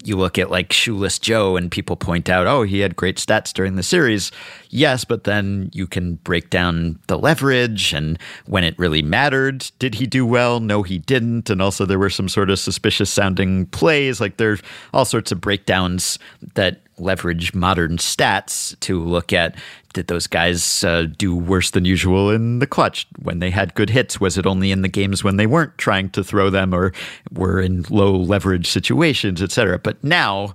you look at like Shoeless Joe and people point out, oh, he had great stats during the series. Yes, but then you can break down the leverage and when it really mattered, did he do well? No, he didn't. And also, there were some sort of suspicious sounding plays. Like there's all sorts of breakdowns that leverage modern stats to look at did those guys uh, do worse than usual in the clutch when they had good hits? Was it only in the games when they weren't trying to throw them or were in low leverage situations, etc.? But now,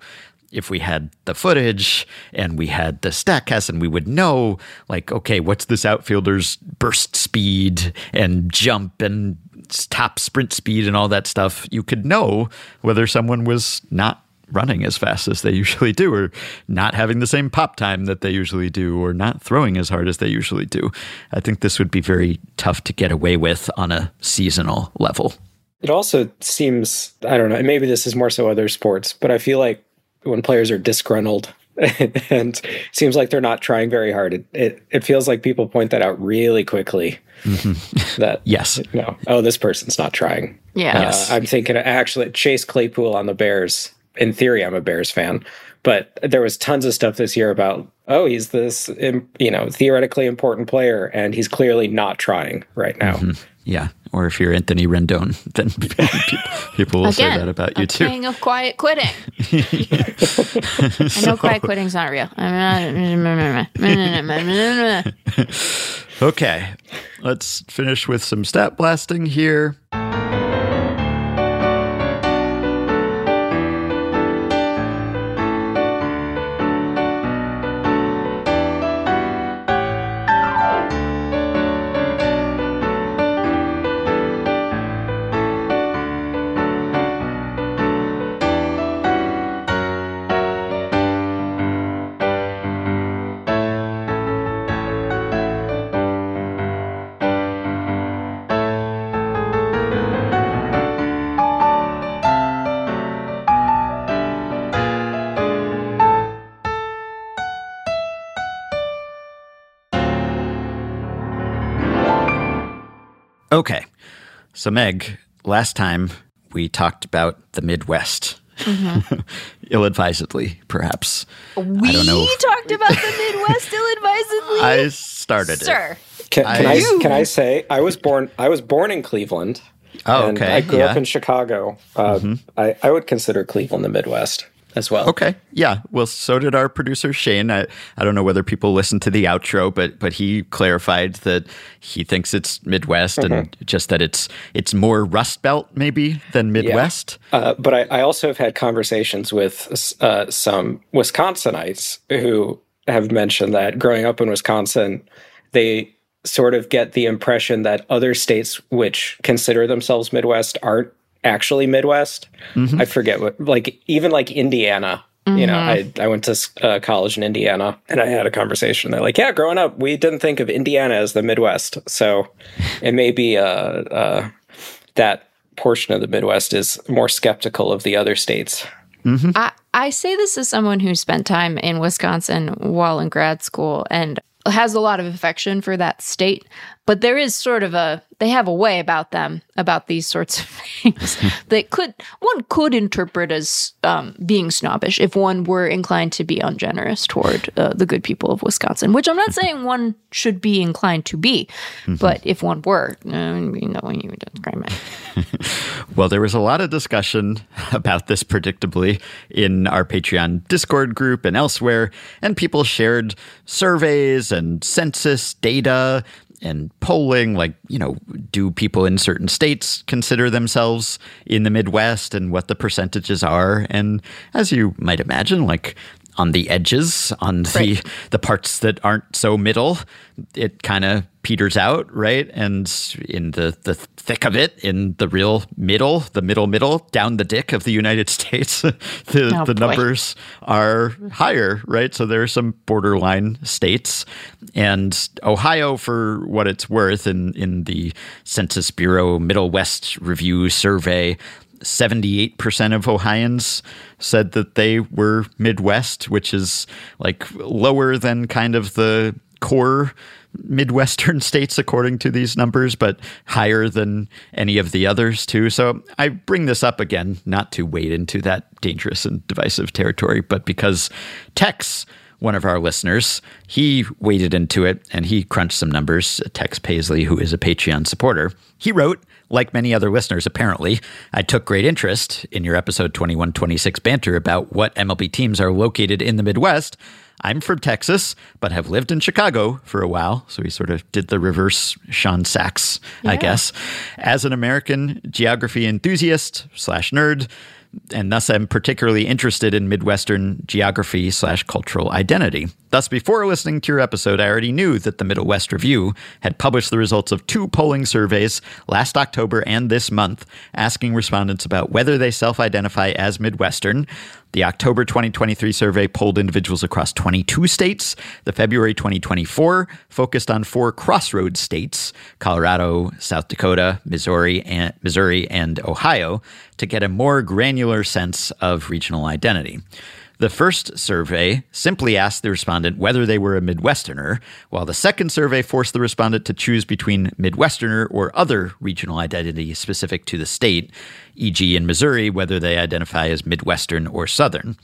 if we had the footage and we had the Statcast and we would know, like, okay, what's this outfielder's burst speed and jump and top sprint speed and all that stuff, you could know whether someone was not running as fast as they usually do, or not having the same pop time that they usually do, or not throwing as hard as they usually do. I think this would be very tough to get away with on a seasonal level. It also seems, I don't know, maybe this is more so other sports, but I feel like when players are disgruntled and seems like they're not trying very hard, it, it, it feels like people point that out really quickly. Mm-hmm. That, yes. no, oh, this person's not trying. Yeah. Uh, Yes. I'm thinking actually Chase Claypool on the Bears. In theory, I'm a Bears fan, but there was tons of stuff this year about oh, he's this you know theoretically important player, and he's clearly not trying right now. Mm-hmm. Yeah. Or if you're Anthony Rendon, then people will say that about you a too. king of quiet quitting. I know quiet quitting's not real. Okay. Let's finish with some stat blasting here. Okay. So, Meg, last time we talked about the Midwest. Ill advisedly, perhaps. we I don't know. talked about the Midwest ill-advisedly. I started it. Sir. Can, can I- I, can I say I was born I was born in Cleveland. Oh, and okay. I grew up yeah. Mm-hmm. in Chicago. Uh, I, I would consider Cleveland the Midwest as well. Okay. Yeah. Well, so did our producer Shane. I, I don't know whether people listened to the outro, but but he clarified that he thinks it's Midwest and just that it's it's more Rust Belt maybe than Midwest. Uh, but I, I also have had conversations with uh, some Wisconsinites who have mentioned that growing up in Wisconsin, they sort of get the impression that other states which consider themselves Midwest aren't actually Midwest. I forget what, like even like Indiana. You know, I, I went to uh, college in Indiana and I had a conversation. They're like, yeah, growing up, we didn't think of Indiana as the Midwest. So it may be uh, uh, that portion of the Midwest is more skeptical of the other states. I, I say this as someone who spent time in Wisconsin while in grad school and has a lot of affection for that state. But there is sort of a, they have a way about them, about these sorts of things that could, one could interpret as um, being snobbish if one were inclined to be ungenerous toward uh, the good people of Wisconsin, which I'm not saying one should be inclined to be, but if one were, uh, you know, you would describe it. Well, there was a lot of discussion about this, predictably, in our Patreon Discord group and elsewhere, and people shared surveys and census data. And polling, like, you know, do people in certain states consider themselves in the Midwest and what the percentages are? And as you might imagine, like on the edges, on the Right. the parts that aren't so middle, it kind of peters out, right? And in the the thick of it, in the real middle, the middle middle, down the dick of the United States, the Oh, the boy. numbers are higher, right? So there are some borderline states, and Ohio, for what it's worth, in in the Census Bureau Middle West Review survey. 78% of Ohioans said that they were Midwest, which is like lower than kind of the core Midwestern states, according to these numbers, but higher than any of the others, too. So I bring this up again, not to wade into that dangerous and divisive territory, but because Tex, one of our listeners, he waded into it and he crunched some numbers. Tex Paisley, who is a Patreon supporter, he wrote, like many other listeners, apparently, I took great interest in your episode 2126 banter about what MLB teams are located in the Midwest. I'm from Texas, but have lived in Chicago for a while. So he sort of did the reverse Sean Saxe, I guess. As an American geography enthusiast slash nerd, and thus I'm particularly interested in Midwestern geography slash cultural identity. Thus, before listening to your episode, I already knew that the Middle West Review had published the results of two polling surveys last October and this month, asking respondents about whether they self identify as Midwestern. The October 2023 survey polled individuals across 22 states. The February 2024 focused on four crossroads states Colorado, South Dakota, Missouri, and, Missouri, and Ohio to get a more granular sense of regional identity. The first survey simply asked the respondent whether they were a Midwesterner, while the second survey forced the respondent to choose between Midwesterner or other regional identity specific to the state, e.g., in Missouri, whether they identify as Midwestern or Southern.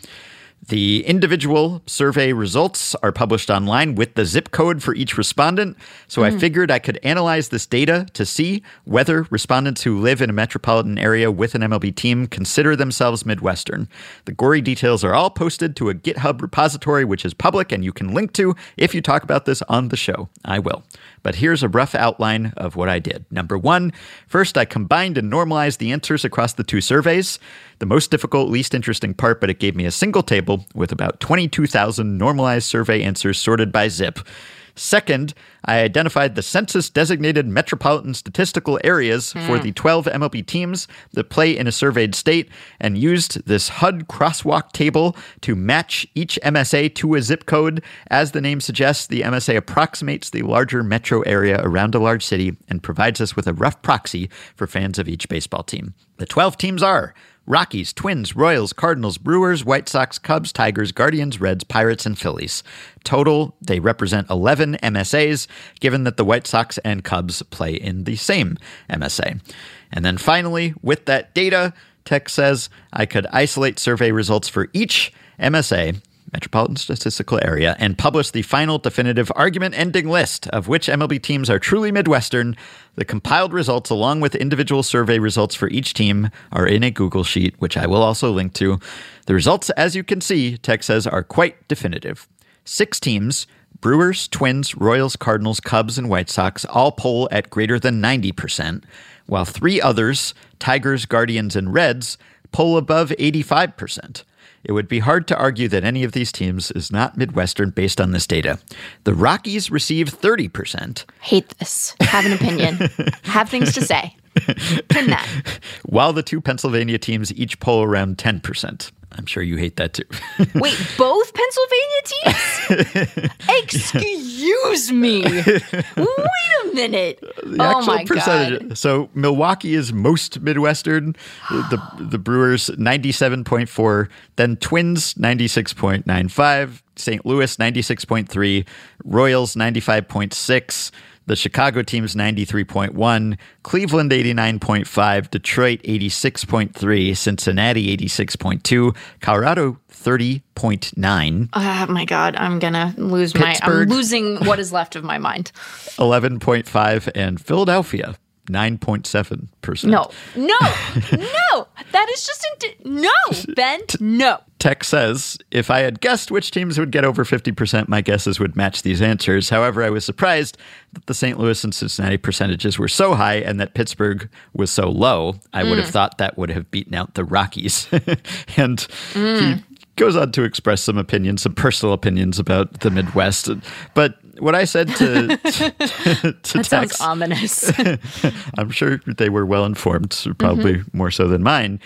The individual survey results are published online with the zip code for each respondent. So I hmm. figured I could analyze this data to see whether respondents who live in a metropolitan area with an MLB team consider themselves Midwestern. The gory details are all posted to a GitHub repository, which is public and you can link to if you talk about this on the show. I will. But here's a rough outline of what I did. Number one, first, I combined and normalized the answers across the two surveys. The most difficult, least interesting part, but it gave me a single table with about 22,000 normalized survey answers sorted by zip. Second, I identified the census designated metropolitan statistical areas hmm. for the 12 MLB teams that play in a surveyed state and used this HUD crosswalk table to match each MSA to a zip code. As the name suggests, the MSA approximates the larger metro area around a large city and provides us with a rough proxy for fans of each baseball team. The 12 teams are Rockies, Twins, Royals, Cardinals, Brewers, White Sox, Cubs, Tigers, Guardians, Reds, Pirates, and Phillies. Total, they represent 11 MSAs, given that the White Sox and Cubs play in the same MSA. And then finally, with that data, Tex says I could isolate survey results for each MSA metropolitan statistical area and publish the final definitive argument ending list of which MLB teams are truly Midwestern. The compiled results, along with individual survey results for each team, are in a Google Sheet, which I will also link to. The results, as you can see, Tex says, are quite definitive. Six teams Brewers, Twins, Royals, Cardinals, Cubs, and White Sox all poll at greater than 90%, while three others, Tigers, Guardians, and Reds, poll above 85%. It would be hard to argue that any of these teams is not Midwestern based on this data. The Rockies receive 30%, Hate this. Have an opinion. Have things to say. Pin that. while the two Pennsylvania teams each poll around 10%. I'm sure you hate that too. Wait, both Pennsylvania teams? Excuse me. Wait a minute. The oh my percentage. god. So Milwaukee is most Midwestern. The the Brewers 97.4, then Twins 96.95, St. Louis 96.3, Royals 95.6, the Chicago teams 93.1, Cleveland 89.5, Detroit 86.3, Cincinnati 86.2, Colorado 30.9, Oh my god, I'm gonna lose my I'm losing what is left of my mind. 11.5, and Philadelphia 9.7%. No, no, no. That is just indi- no, Ben. No. Tex says, if I had guessed which teams would get over 50%, my guesses would match these answers. However, I was surprised that the St. Louis and Cincinnati percentages were so high and that Pittsburgh was so low. I would have mm. thought that would have beaten out the Rockies. and he mm. goes on to express some opinions, some personal opinions about the Midwest. But what I said to, to, to That sounds Tex- ominous. I'm sure they were well informed, probably mm-hmm. more so than mine.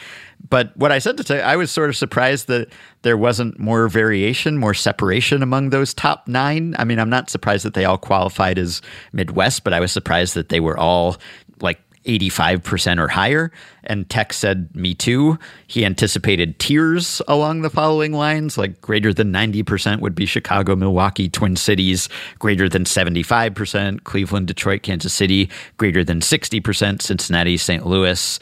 But what I said to Tay, I was sort of surprised that there wasn't more variation, more separation among those top nine. I mean, I'm not surprised that they all qualified as Midwest, but I was surprised that they were all like 85% or higher. And Tex said, Me too. He anticipated tiers along the following lines like greater than 90% would be Chicago, Milwaukee, Twin Cities, greater than 75%, Cleveland, Detroit, Kansas City, greater than 60%, Cincinnati, St. Louis.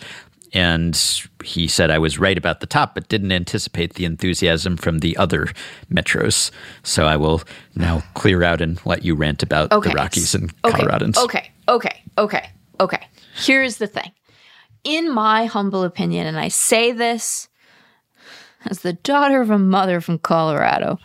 And he said I was right about the top, but didn't anticipate the enthusiasm from the other metros. So I will now clear out and let you rant about Okay. the Rockies and okay. Coloradans. Okay. Okay. Okay. Okay. Here's the thing. In my humble opinion, and I say this as the daughter of a mother from Colorado,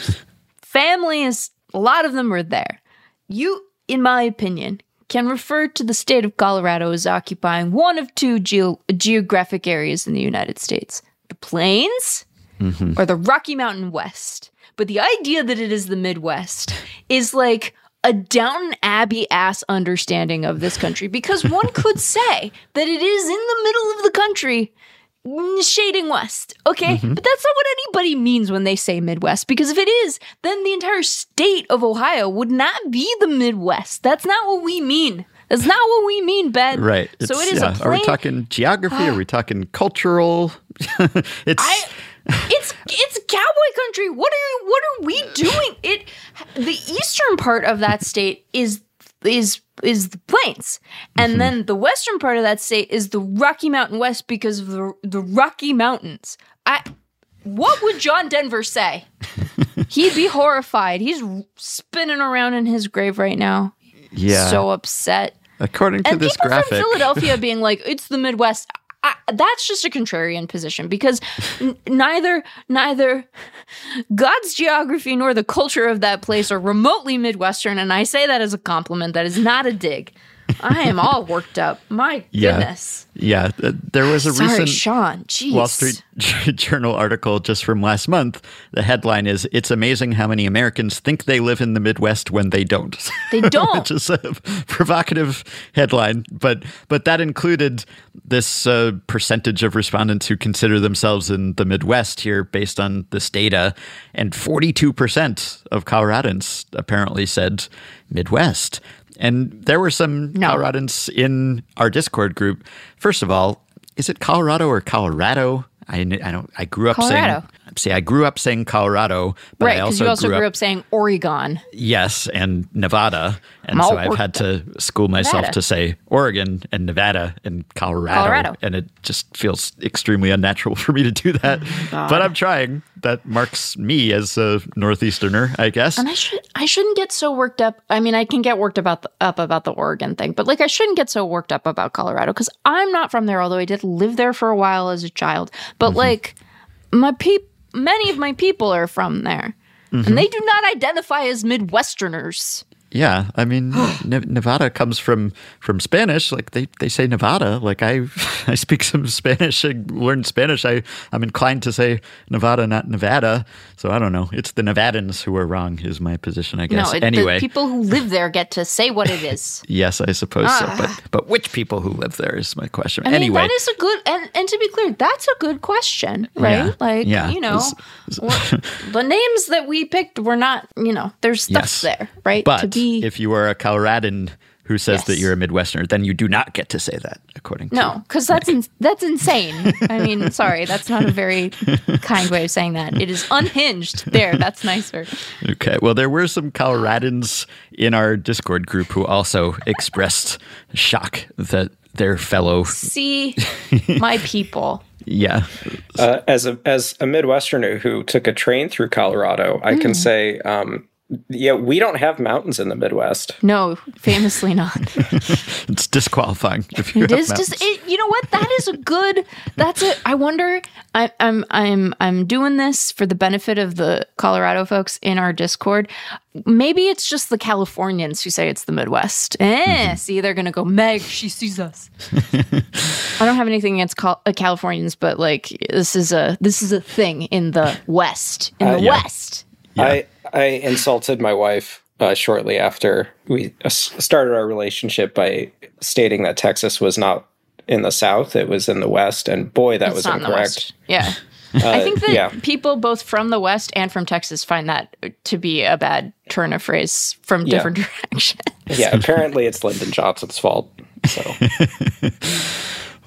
families, a lot of them are there. You, in my opinion, can refer to the state of Colorado as occupying one of two geo- geographic areas in the United States the plains mm-hmm. or the Rocky Mountain West. But the idea that it is the Midwest is like a Downton Abbey ass understanding of this country because one could say that it is in the middle of the country shading west. Okay? Mm-hmm. But that's not what anybody means when they say Midwest because if it is, then the entire state of Ohio would not be the Midwest. That's not what we mean. That's not what we mean, Ben. Right. So It's- it is yeah. a Are we talking geography? Are we talking cultural? it's I it's it's cowboy country. What are what are we doing? It the eastern part of that state is is is the plains. And mm-hmm. then the western part of that state is the Rocky Mountain West because of the the Rocky Mountains. I what would John Denver say? He'd be horrified. He's spinning around in his grave right now. yeah. So upset according to and this people graphic, from Philadelphia being like, "It's the Midwest." I, that's just a contrarian position because n- neither neither God's geography nor the culture of that place are remotely Midwestern, and I say that as a compliment. That is not a dig. I am all worked up. My Yeah. goodness. yeah, th- there was a Sorry, recent Sean. Jeez. Wall Street Journal article just from last month. The headline is It's amazing how many Americans think they live in the Midwest when they don't. They don't. Which is a provocative headline, but but that included this uh, percentage of respondents who consider themselves in the Midwest here based on this data, and 42% of Coloradans apparently said Midwest. And there were some No. Coloradans in our Discord group. First of all, is it Colorado or Colorado? I, I don't. I grew up Colorado. saying. See, I grew up saying Colorado, but right, I also, you also grew, grew up, up saying Oregon. yes, and Nevada, and so I've had to school myself Nevada. to say Oregon and Nevada and Colorado, Colorado. and it just feels extremely unnatural for me to do that. Oh but I'm trying. That marks me as a northeasterner, I guess. And I should I shouldn't get so worked up. I mean, I can get worked about the, up about the Oregon thing, but like I shouldn't get so worked up about Colorado because I'm not from there. Although I did live there for a while as a child, but mm-hmm. like my peop, many of my people are from there, and mm-hmm. they do not identify as Midwesterners. Yeah, I mean, Nevada comes from from Spanish. Like they, they say Nevada. Like I I speak some Spanish. I learned Spanish. I I'm inclined to say Nevada, not Nevada. So I don't know. It's the Nevadans who are wrong. Is my position, I guess. No, it, anyway, the people who live there get to say what it is. yes, I suppose so. Ah. But but which people who live there is my question. I mean, anyway, that is a good and and to be clear, that's a good question, right? Yeah. Like, Yeah. you know, It's- we're- the names that we picked were not, you know, there's stuff Yes. there, right? but be if you are a Coloradan who says that you're a Midwesterner, then you do not get to say that, according to no, because that's in, that's insane. I mean, sorry, that's not a very kind way of saying that. It is unhinged. There, that's nicer. Okay. Well, there were some Coloradans in our Discord group who also expressed shock that their fellow, See, my people. yeah, Uh, as a as a Midwesterner who took a train through Colorado, I Hmm. can say um, Yeah, we don't have mountains in the Midwest. No, famously not. It's disqualifying. If you It have is just mountains. it, you know what that is a good that's it i wonder I, i'm i'm i'm doing this for the benefit of the colorado folks in our discord maybe it's just the californians who say it's the midwest eh see they're gonna go meg she sees us i don't have anything against Cal- uh, californians but like this is a this is a thing in the west in the yeah. west I I insulted my wife uh, shortly after we uh, started our relationship by stating that Texas was not in the South; it was in the West, and boy, that it's was not in the incorrect. west yeah I think that yeah. people both from the West and from Texas find that to be a bad turn of phrase from Yeah. different directions. Yeah, apparently it's Lyndon Johnson's fault. So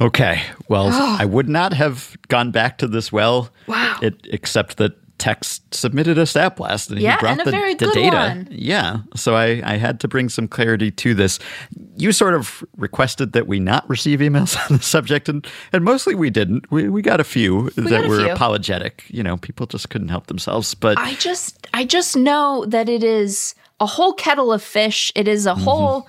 Okay. Well, I would not have gone back to this well. Wow. It, except that Tex submitted a stat blast and Yeah, he brought and a the, very the good data. one. Yeah. So I, I had to bring some clarity to this. You sort of requested that we not receive emails on the subject, and, and mostly we didn't. We, we got a few that a were few. apologetic. You know, people just couldn't help themselves. But I just I just know that it is a whole kettle of fish. It is a Mm-hmm. whole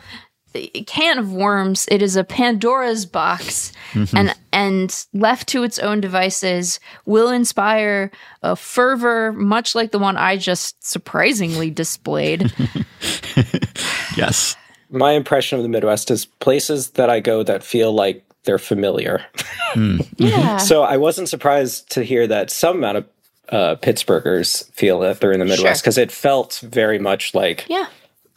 can of worms. It is a Pandora's box, Mm-hmm. and and left to its own devices will inspire a fervor much like the one I just surprisingly displayed. yes. my impression of the Midwest is places that I go that feel like they're familiar. yeah. So I wasn't surprised to hear that some amount of uh, Pittsburghers feel that they're in the Midwest Sure. because it felt very much like yeah.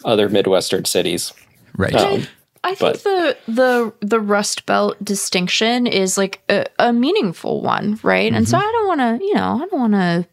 other Midwestern cities. Right. Um, I think But- the the the Rust Belt distinction is like a, a meaningful one, right? And Mm-hmm. so I don't want to, you know, I don't want to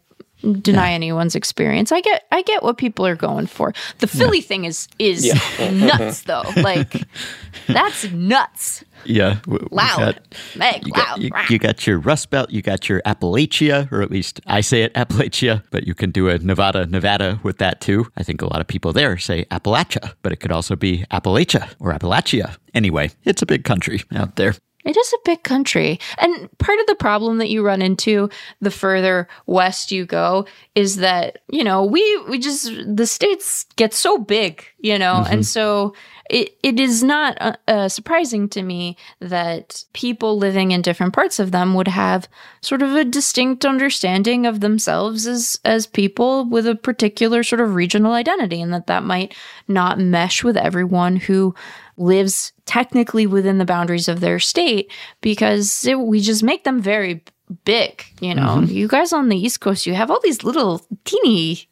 deny anyone's experience. I get I get what people are going for. The Philly thing is is nuts though. Like that's nuts. yeah. w- Loud. got- Meg, You loud. got, you, you got your Rust Belt, you got your Appalachia, or at least I say it Appalachia, but you can do a Nevada, Nevada with that too. I think a lot of people there say Appalachia, but it could also be Appalachia or Appalachia. Anyway, it's a big country out there. It is a big country. And part of the problem that you run into the further west you go is that, you know, we we just the states get so big, you know, and so it, it is not uh, uh, surprising to me that people living in different parts of them would have sort of a distinct understanding of themselves as as people with a particular sort of regional identity and that that might not mesh with everyone who lives technically within the boundaries of their state because it, we just make them very big. You know, mm-hmm. you guys on the East Coast, you have all these little teeny,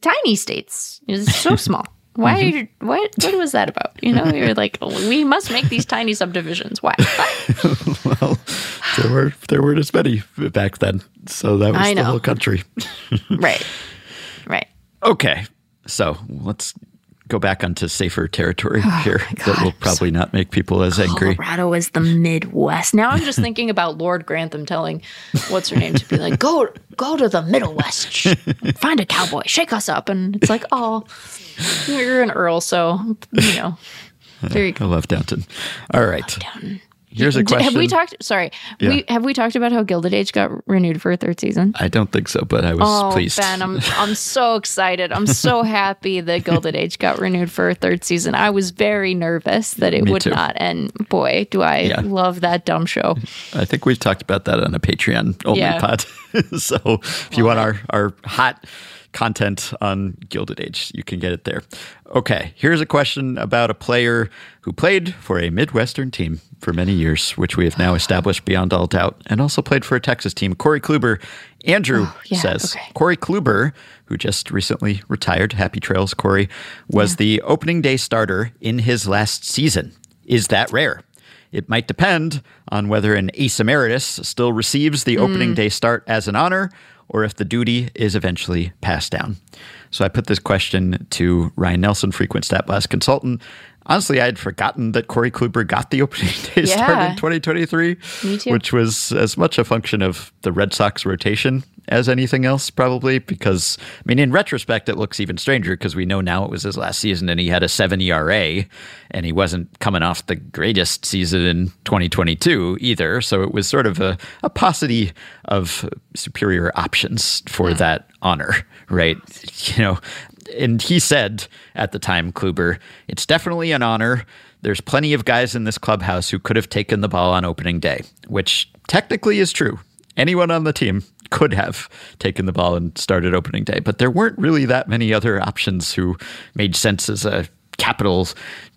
tiny states. It's so small. Why? Mm-hmm. you, what? What was that about? You know, you're like, oh, we must make these tiny subdivisions. Why? well, there were there weren't as many back then, so that was the whole country. right, right. Okay, so let's go back onto safer territory oh here that will probably not make people as angry. Colorado is the Midwest. Now I'm just thinking about Lord Grantham telling what's her name to be like, go go to the Middle West, sh- find a cowboy, shake us up, and it's like, oh, you're an earl, so you know. There you I love Downton. All right, here's a question. Have we talked? Sorry, we have we talked about how Gilded Age got renewed for a third season? I don't think so, but I was Oh, pleased. Ben, I'm I'm so excited. I'm so happy that Gilded Age got renewed for a third season. I was very nervous that it Me would too. not, and boy, do I Yeah. love that dumb show. I think we've talked about that on a Patreon only Yeah. pod. so if you want our, our hot content on Gilded Age, you can get it there. Okay, here's a question about a player who played for a Midwestern team for many years, which we have now established beyond all doubt, and also played for a Texas team. Corey Kluber. Andrew Oh, yeah, says okay. Corey Kluber, who just recently retired, happy trails, Corey, was the opening day starter in his last season. Is that rare? It might depend on whether an ace emeritus still receives the opening mm. day start as an honor or if the duty is eventually passed down. So I put this question to Ryan Nelson, frequent stat blast consultant. Honestly, I had forgotten that Corey Kluber got the opening day start in 2023, which was as much a function of the Red Sox rotation as anything else, probably. Because, I mean, in retrospect, it looks even stranger because we know now it was his last season and he had a 7 ERA and he wasn't coming off the greatest season in 2022 either. So it was sort of a, a paucity of superior options for that honor, right? You know, and he said at the time, Kluber, it's definitely an honor. There's plenty of guys in this clubhouse who could have taken the ball on opening day, which technically is true. Anyone on the team could have taken the ball and started opening day, but there weren't really that many other options who made sense as a capital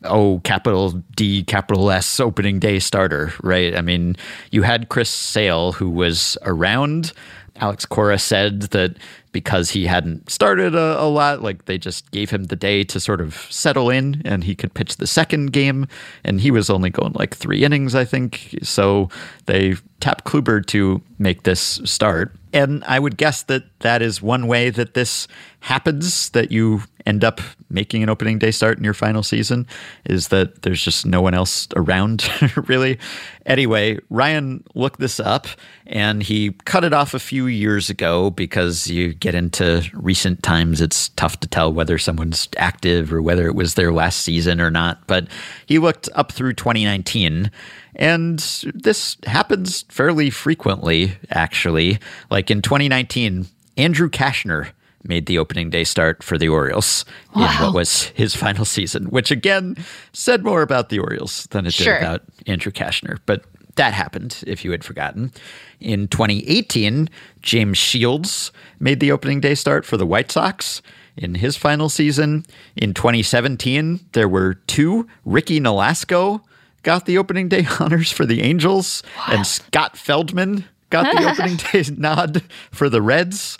O, capital D, capital S opening day starter, right? I mean, you had Chris Sale, who was around. Alex Cora said that because he hadn't started a, a, lot, like they just gave him the day to sort of settle in and he could pitch the second game. And he was only going like three innings, I think. So they tapped Kluber to make this start. And I would guess that that is one way that this happens that you end up making an opening day start in your final season is that there's just no one else around, really. Anyway, Ryan looked this up and he cut it off a few years ago because you get into recent times, it's tough to tell whether someone's active or whether it was their last season or not. But he looked up through 2019 and this happens fairly frequently, actually. Like in 2019, Andrew Cashner made the opening day start for the Orioles wow. in what was his final season, which again said more about the Orioles than it sure. did about Andrew Cashner. But that happened, if you had forgotten. In 2018, James Shields made the opening day start for the White Sox in his final season. In 2017, there were two Ricky Nolasco got the opening day honors for the Angels, and Scott Feldman got the opening day nod for the Reds.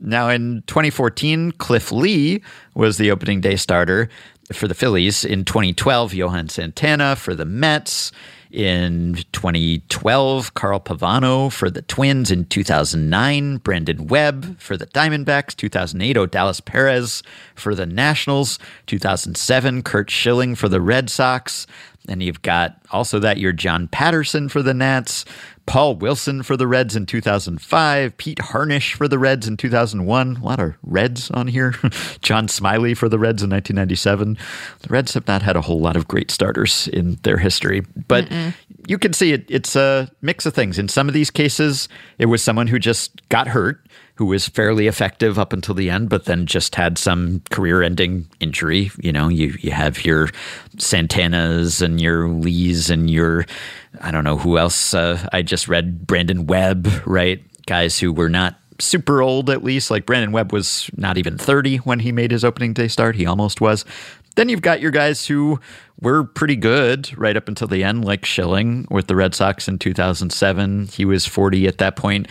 Now, in 2014, Cliff Lee was the opening day starter for the Phillies. In 2012, Johan Santana for the Mets. In 2012, Carl Pavano for the Twins. In 2009, Brandon Webb for the Diamondbacks. 2008, Odalis Perez for the Nationals. 2007, Curt Schilling for the Red Sox. And you've got also that year John Patterson for the Nats, Paul Wilson for the Reds in 2005, Pete Harnisch for the Reds in 2001. A lot of Reds on here. John Smiley for the Reds in 1997. The Reds have not had a whole lot of great starters in their history, but Mm-mm. you can see it, it's a mix of things. In some of these cases, it was someone who just got hurt who was fairly effective up until the end, but then just had some career-ending injury. You know, you you have your Santanas and your Lees and your I don't know who else. Uh, I just read Brandon Webb, right? Guys who were not super old at least. Like Brandon Webb was not even 30 when he made his opening day start. He almost was. Then you've got your guys who were pretty good right up until the end, like Schilling with the Red Sox in 2007. He was 40 at that point.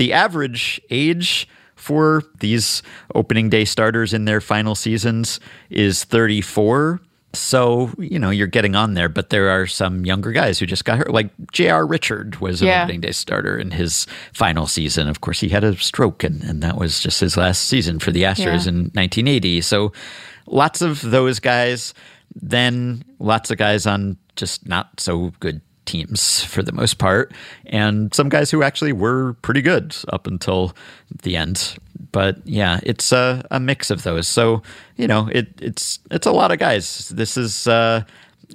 The average age for these opening day starters in their final seasons is 34. So, you know, you're getting on there, but there are some younger guys who just got hurt. Like J.R. Richard was an yeah. opening day starter in his final season. Of course, he had a stroke, and, and that was just his last season for the Astros yeah. in 1980. So, lots of those guys. Then lots of guys on just not so good teams for the most part, and some guys who actually were pretty good up until the end. But yeah, it's a, a mix of those. So you know, it, it's it's a lot of guys. This is uh,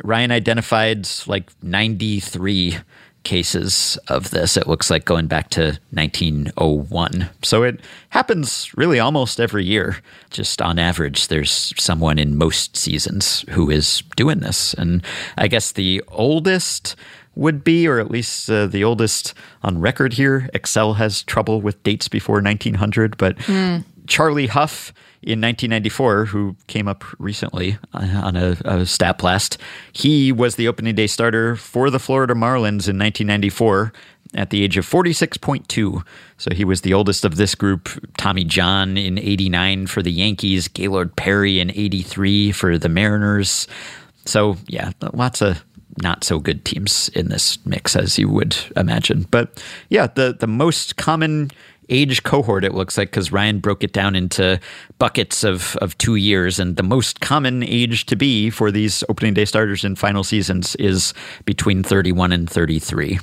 Ryan identified like ninety three cases of this. It looks like going back to 1901. So it happens really almost every year. Just on average, there's someone in most seasons who is doing this. And I guess the oldest would be, or at least uh, the oldest on record here. Excel has trouble with dates before 1900, but mm. Charlie Hough in 1994, who came up recently uh, on a, a stat blast, he was the opening day starter for the Florida Marlins in 1994 at the age of 46.2. So he was the oldest of this group. Tommy John in 89 for the Yankees, Gaylord Perry in 83 for the Mariners. So, yeah, lots of not so good teams in this mix as you would imagine. But yeah, the the most common age cohort it looks like because Ryan broke it down into buckets of of two years, and the most common age to be for these opening day starters in final seasons is between 31 and 33.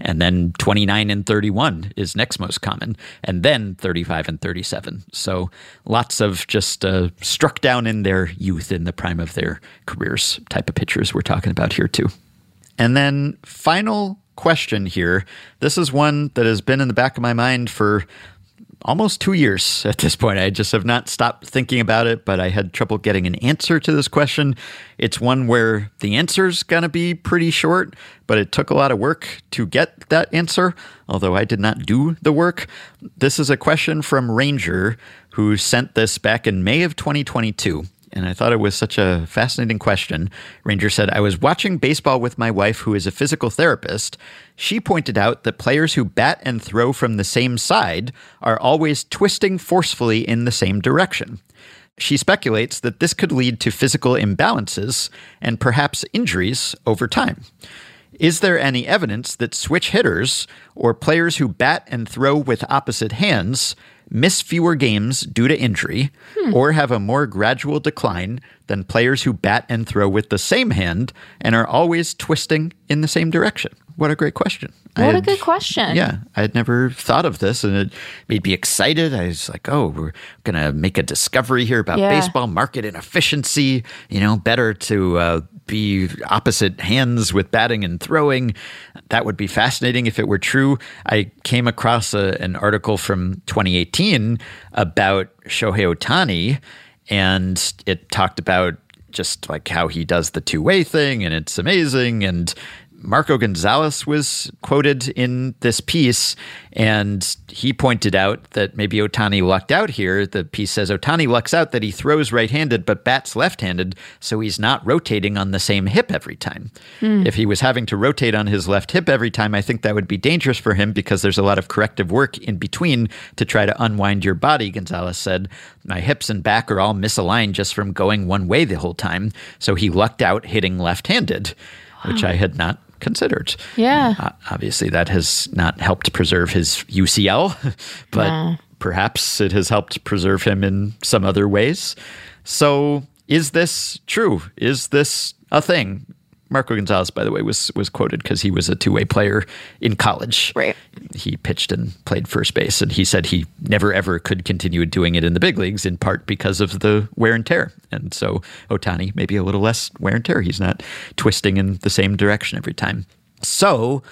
And then 29 and 31 is next most common, and then 35 and 37. So lots of just uh, struck down in their youth, in the prime of their careers type of pitchers we're talking about here, too. And then final question here. This is one that has been in the back of my mind for almost two years at this point. I just have not stopped thinking about it, but I had trouble getting an answer to this question. It's one where the answer's going to be pretty short, but it took a lot of work to get that answer, although I did not do the work. This is a question from Ranger, who sent this back in May of 2022 and I thought it was such a fascinating question. Ranger said, I was watching baseball with my wife, who is a physical therapist. She pointed out that players who bat and throw from the same side are always twisting forcefully in the same direction. She speculates that this could lead to physical imbalances and perhaps injuries over time. Is there any evidence that switch hitters, or players who bat and throw with opposite hands, miss fewer games due to injury, hmm. or have a more gradual decline than players who bat and throw with the same hand and are always twisting in the same direction? What a great question. What had, a good question. Yeah, I had never thought of this and it made me excited. I was like, oh, we're going to make a discovery here about yeah. baseball market inefficiency. You know, better to uh, be opposite hands with batting and throwing. That would be fascinating if it were true. I came across a, an article from 2018 about Shohei Ohtani, and it talked about just like how he does the two way thing, and it's amazing. And Marco Gonzalez was quoted in this piece, and he pointed out that maybe Ohtani lucked out here. The piece says Ohtani lucks out that he throws right handed but bats left handed, so he's not rotating on the same hip every time. Hmm. If he was having to rotate on his left hip every time, I think that would be dangerous for him because there's a lot of corrective work in between to try to unwind your body, Gonzalez said. My hips and back are all misaligned just from going one way the whole time, so he lucked out hitting left handed which I had not considered. Yeah. Uh, obviously, that has not helped preserve his UCL, but no. perhaps it has helped preserve him in some other ways. So, is this true? Is this a thing? Marco Gonzalez, by the way, was was quoted because he was a two way player in college. Right. He pitched and played first base, and he said he never ever could continue doing it in the big leagues, in part because of the wear and tear. And so Ohtani, maybe a little less wear and tear. He's not twisting in the same direction every time. So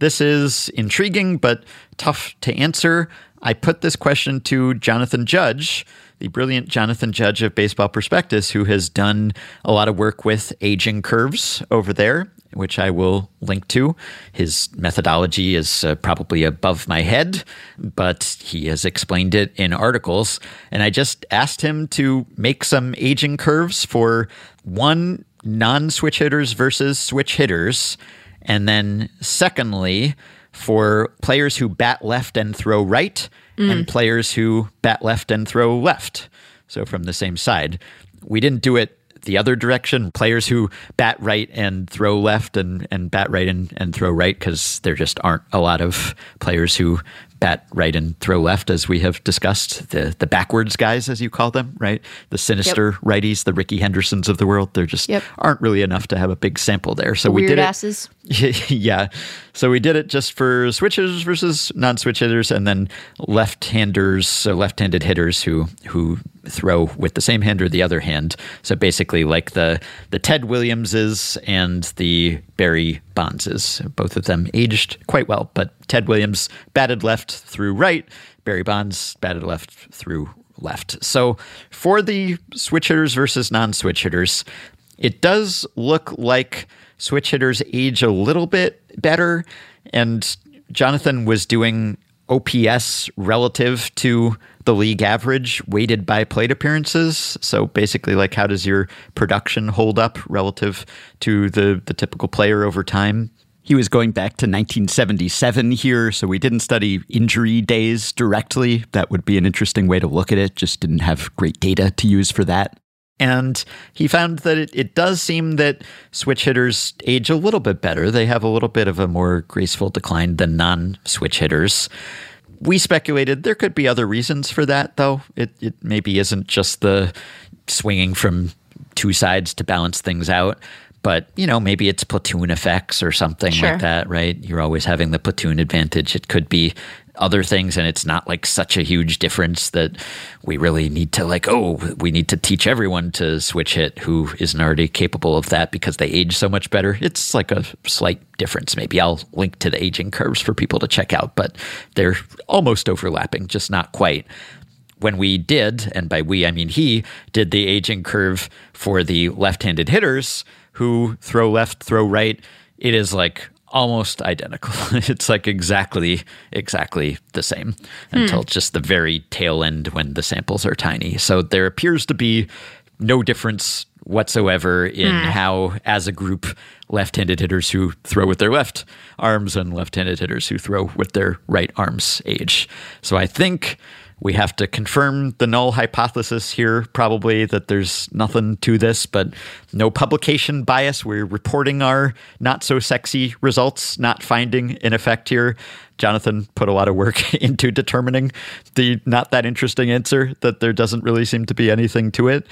this is intriguing but tough to answer. I put this question to Jonathan Judge the brilliant Jonathan Judge of Baseball Prospectus, who has done a lot of work with aging curves over there, which I will link to. His methodology is uh, probably above my head, but he has explained it in articles. And I just asked him to make some aging curves for one, non switch hitters versus switch hitters. And then, secondly, for players who bat left and throw right mm. and players who bat left and throw left. So from the same side. We didn't do it the other direction. Players who bat right and throw left and, and bat right and, and throw right because there just aren't a lot of players who bat right and throw left, as we have discussed. The the backwards guys, as you call them, right? The sinister yep. righties, the Rickey Hendersons of the world. There just yep. aren't really enough to have a big sample there. So the we did asses. it. yeah. So we did it just for switchers versus non-switch hitters, and then left-handers, so left-handed hitters who who throw with the same hand or the other hand. So basically, like the the Ted Williamses and the Barry Bondses, both of them aged quite well. But Ted Williams batted left threw right, Barry Bonds batted left threw left. So for the switch hitters versus non-switch hitters, it does look like switch hitters age a little bit better, and Jonathan was doing OPS relative to the league average weighted by plate appearances. So basically, like how does your production hold up relative to the, the typical player over time? He was going back to 1977 here, so we didn't study injury days directly. That would be an interesting way to look at it, just didn't have great data to use for that. And he found that it, it, does seem that switch hitters age a little bit better. They have a little bit of a more graceful decline than non switch hitters. We speculated there could be other reasons for that, though. It, it maybe isn't just the swinging from two sides to balance things out. But you know, maybe it's platoon effects or something Sure. like that, right? You're always having the platoon advantage. It could be other things and it's not like such a huge difference that we really need to like oh we need to teach everyone to switch hit who isn't already capable of that because they age so much better it's like a slight difference maybe i'll link to the aging curves for people to check out but they're almost overlapping just not quite when we did, and by we I mean he, did the aging curve for the left handed hitters who throw left, throw right, it is like almost identical. it's like exactly, exactly the same hmm. until just the very tail end when the samples are tiny. So there appears to be no difference whatsoever in hmm. how, as a group, left handed hitters who throw with their left arms and left handed hitters who throw with their right arms age. So I think we have to confirm the null hypothesis here, probably that there's nothing to this, but no publication bias. We're reporting our not so sexy results, not finding an effect here. Jonathan put a lot of work into determining the not that interesting answer that there doesn't really seem to be anything to it.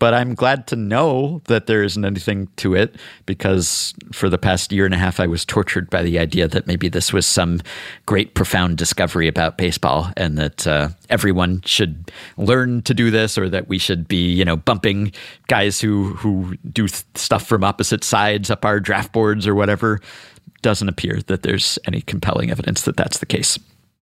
But I'm glad to know that there isn't anything to it because for the past year and a half, I was tortured by the idea that maybe this was some great, profound discovery about baseball and that uh, everyone should learn to do this or that we should be, you know, bumping guys who, who do th- stuff from opposite sides up our draft boards or whatever. Doesn't appear that there's any compelling evidence that that's the case.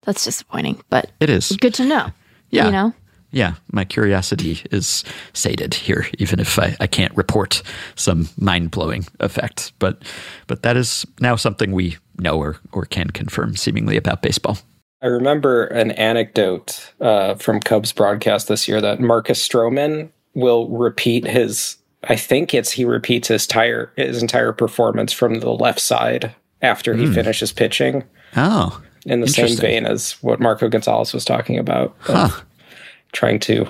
That's disappointing, but It is. good to know. Yeah. You know? Yeah, my curiosity is sated here, even if I, I can't report some mind blowing effect. But but that is now something we know or, or can confirm seemingly about baseball. I remember an anecdote uh, from Cubs broadcast this year that Marcus Stroman will repeat his. I think it's he repeats his entire his entire performance from the left side after he hmm. finishes pitching, Oh. in the same vein as what Marco Gonzalez was talking about, Huh. trying to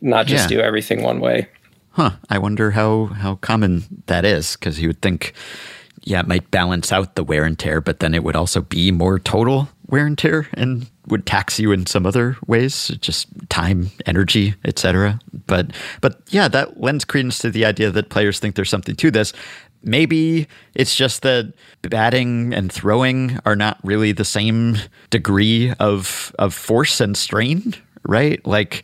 not just Yeah. do everything one way. Huh. I wonder how, how common that is, because you would think, yeah, it might balance out the wear and tear, but then it would also be more total wear and tear and would tax you in some other ways, just time, energy, etc. But but yeah, that lends credence to the idea that players think there's something to this. Maybe it's just that batting and throwing are not really the same degree of of force and strain, right? Like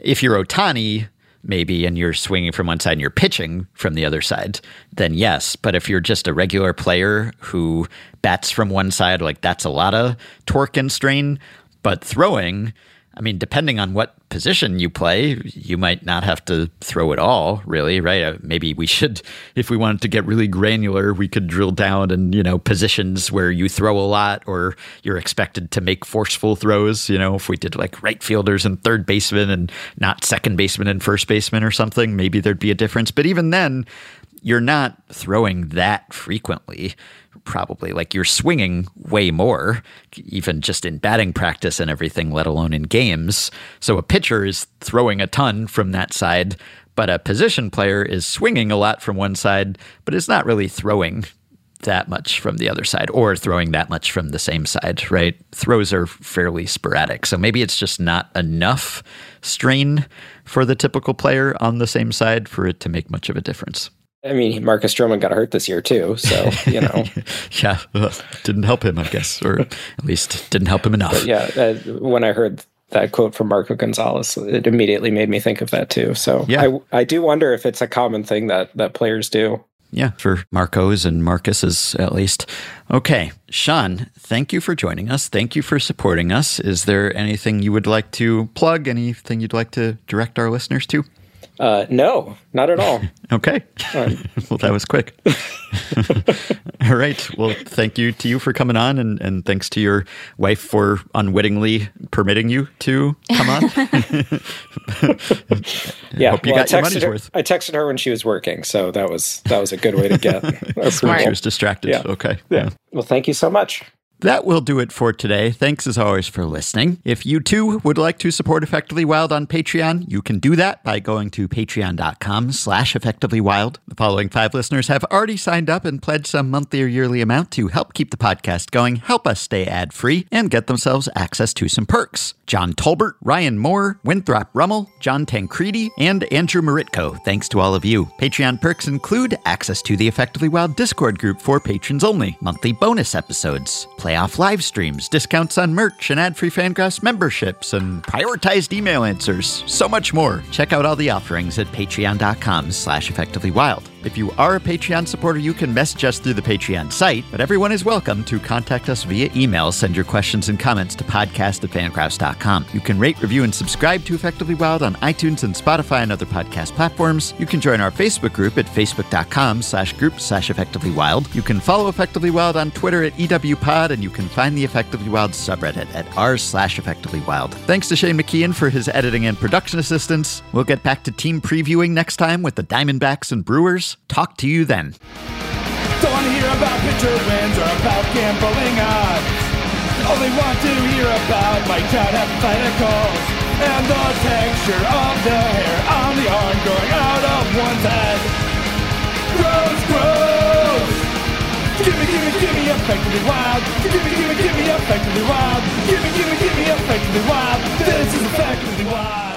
if you're Ohtani, maybe, and you're swinging from one side and you're pitching from the other side, then yes. But if you're just a regular player who bats from one side, like that's a lot of torque and strain. But throwing, I mean, depending on what position you play, you might not have to throw at all, really, right? Uh, Maybe we should, if we wanted to get really granular, we could drill down and, you know, positions where you throw a lot or you're expected to make forceful throws. You know, if we did like right fielders and third baseman and not second baseman and first baseman or something, maybe there'd be a difference. But even then, you're not throwing that frequently probably like you're swinging way more even just in batting practice and everything let alone in games so a pitcher is throwing a ton from that side but a position player is swinging a lot from one side but is not really throwing that much from the other side or throwing that much from the same side, right? Throws are fairly sporadic. So maybe it's just not enough strain for the typical player on the same side for it to make much of a difference. I mean, Marcus Stroman got hurt this year too, so you know. Yeah, didn't help him, I guess, or at least didn't help him enough. yeah, uh, when I heard that quote from Marco Gonzalez, it immediately made me think of that too. So Yeah. I, I do wonder if it's a common thing that that players do. Yeah, for Marcos and Marcus's at least. Okay, Sean, thank you for joining us. Thank you for supporting us. Is there anything you would like to plug? Anything you'd like to direct our listeners to? Uh, no, not at all. Okay. well, that was quick. All right. Well, thank you to you for coming on, and, and thanks to your wife for unwittingly permitting you to come on. yeah, Hope you well, got your I texted money's her, worth. I texted her when she was working, so that was that was a good way to get That's when She was distracted. Yeah. Okay. Yeah. Well, thank you so much. That will do it for today. Thanks as always for listening. If you too would like to support Effectively Wild on Patreon, you can do that by going to patreon.com slash effectivelywild. The following five listeners have already signed up and pledged some monthly or yearly amount to help keep the podcast going, help us stay ad-free, and get themselves access to some perks. John Tolbert, Ryan Moore, Winthrop Rummel, John Tancredi, and Andrew Maritko. Thanks to all of you. Patreon perks include access to the Effectively Wild Discord group for patrons only, monthly bonus episodes, playoff live streams, discounts on merch and ad-free Fangraphs memberships, and prioritized email answers. So much more. Check out all the offerings at patreon.com slash effectivelywild. If you are a Patreon supporter, you can message us through the Patreon site, but everyone is welcome to contact us via email. Send your questions and comments to podcast at fangraphs.com. You can rate, review, and subscribe to Effectively Wild on iTunes and Spotify and other podcast platforms. You can join our Facebook group at facebook.com slash group slash effectively wild. You can follow Effectively Wild on Twitter at EWPod, and you can find the Effectively Wild subreddit at r slash effectively wild. Thanks to Shane McKeon for his editing and production assistance. We'll get back to team previewing next time with the Diamondbacks and Brewers. Talk to you then. Don't want to hear about pitcher wins or about gambling odds. Want to hear about my hypotheticals and the texture of the hair on the arm out of one's head. Gross, gross. Give me, give me, give me effectively wild. Give me, give me, give me effectively wild. Give me, give me, give me effectively wild. This is effectively wild.